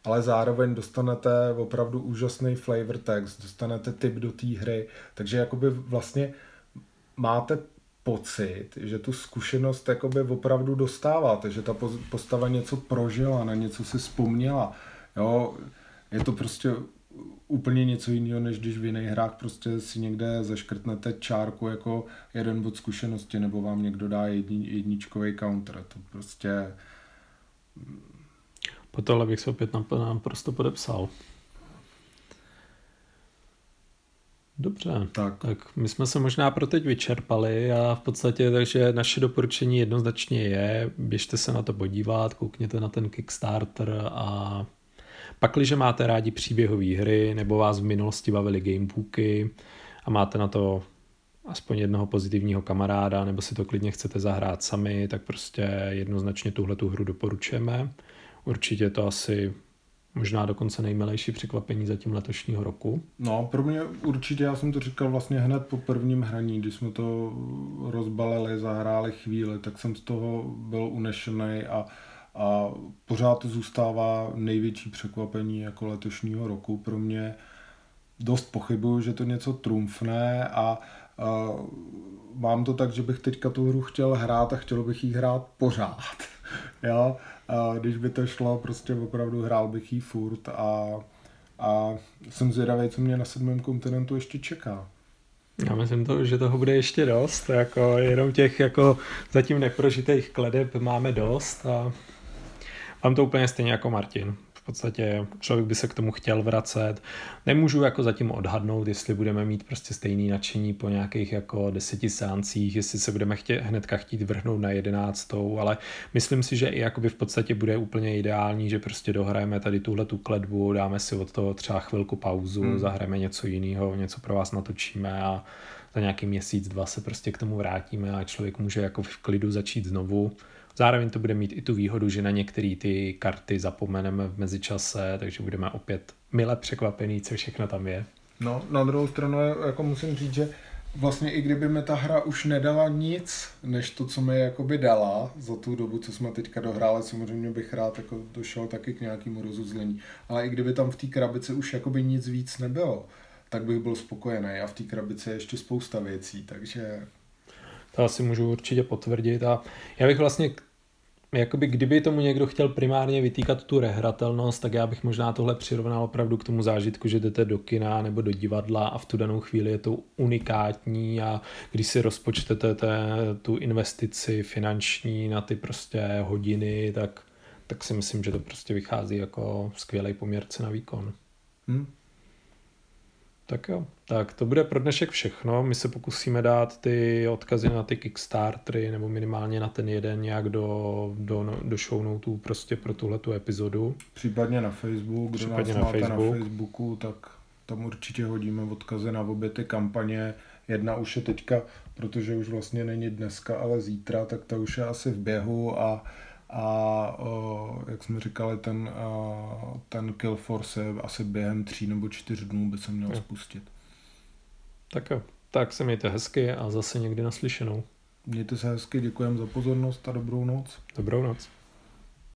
ale zároveň dostanete opravdu úžasný flavor text, dostanete tip do té hry, takže jakoby vlastně máte pocit, že tu zkušenost jakoby opravdu dostáváte, že ta postava něco prožila, na něco si vzpomněla. Jo, je to prostě úplně něco jiného, než když v jiných hrách prostě si někde zaškrtnete čárku jako jeden bod zkušenosti, nebo vám někdo dá jedni, jedničkový counter. To prostě po tohle bych se opět naprosto podepsal. Dobře, Tak. tak my jsme se možná pro teď vyčerpali a v podstatě takže naše doporučení jednoznačně je, běžte se na to podívat, koukněte na ten Kickstarter a pakliže máte rádi příběhové hry nebo vás v minulosti bavily gamebooky a máte na to aspoň jednoho pozitivního kamaráda nebo si to klidně chcete zahrát sami, tak prostě jednoznačně tuhle tu hru doporučujeme. Určitě to asi možná dokonce nejmilejší překvapení zatím letošního roku. No, pro mě určitě, já jsem to říkal vlastně hned po prvním hraní, když jsme to rozbalili, zahráli chvíli, tak jsem z toho byl unešený a, a pořád to zůstává největší překvapení jako letošního roku pro mě. Dost pochybuju, že to něco trumfne a, a mám to tak, že bych teďka tu hru chtěl hrát a chtěl bych jí hrát pořád. [laughs] jo? Když by to šlo, prostě opravdu hrál bych jí furt a, a jsem zvědavý, co mě na sedmém kontinentu ještě čeká. Já myslím, to, že toho bude ještě dost, jako jenom těch jako zatím neprožitých kledeb máme dost a mám to úplně stejně jako Martin podstatě člověk by se k tomu chtěl vracet. Nemůžu jako zatím odhadnout, jestli budeme mít prostě stejný nadšení po nějakých jako deseti seancích, jestli se budeme chtě, hnedka chtít vrhnout na jedenáctou, ale myslím si, že i jakoby v podstatě bude úplně ideální, že prostě dohrajeme tady tuhle tu kledbu, dáme si od toho třeba chvilku pauzu, hmm. zahrajeme něco jiného, něco pro vás natočíme a za nějaký měsíc, dva se prostě k tomu vrátíme a člověk může jako v klidu začít znovu Zároveň to bude mít i tu výhodu, že na některé ty karty zapomeneme v mezičase, takže budeme opět mile překvapený, co všechno tam je. No, na druhou stranu jako musím říct, že vlastně i kdyby mi ta hra už nedala nic, než to, co mi jakoby dala za tu dobu, co jsme teďka dohráli, samozřejmě bych rád jako došel taky k nějakému rozuzlení. Ale i kdyby tam v té krabici už jakoby nic víc nebylo, tak bych byl spokojený a v té krabici je ještě spousta věcí, takže to asi můžu určitě potvrdit a já bych vlastně jakoby kdyby tomu někdo chtěl primárně vytýkat tu rehratelnost, tak já bych možná tohle přirovnal opravdu k tomu zážitku, že jdete do kina nebo do divadla a v tu danou chvíli je to unikátní a když si rozpočtete té, tu investici finanční na ty prostě hodiny, tak, tak si myslím, že to prostě vychází jako skvělý poměrce na výkon. Hmm. Tak jo, tak to bude pro dnešek všechno. My se pokusíme dát ty odkazy na ty Kickstartery nebo minimálně na ten jeden nějak do, do, do show notů prostě pro tuhle tu epizodu. Případně na Facebook, kdo Případně nás na, Facebook. na Facebooku, tak tam určitě hodíme odkazy na obě ty kampaně. Jedna už je teďka, protože už vlastně není dneska, ale zítra, tak ta už je asi v běhu a a uh, jak jsme říkali, ten, uh, ten Kill Force asi během tří nebo čtyř dnů by se měl jo. spustit. Tak jo, tak se mějte hezky a zase někdy naslyšenou. Mějte se hezky, děkujeme za pozornost a dobrou noc. Dobrou noc.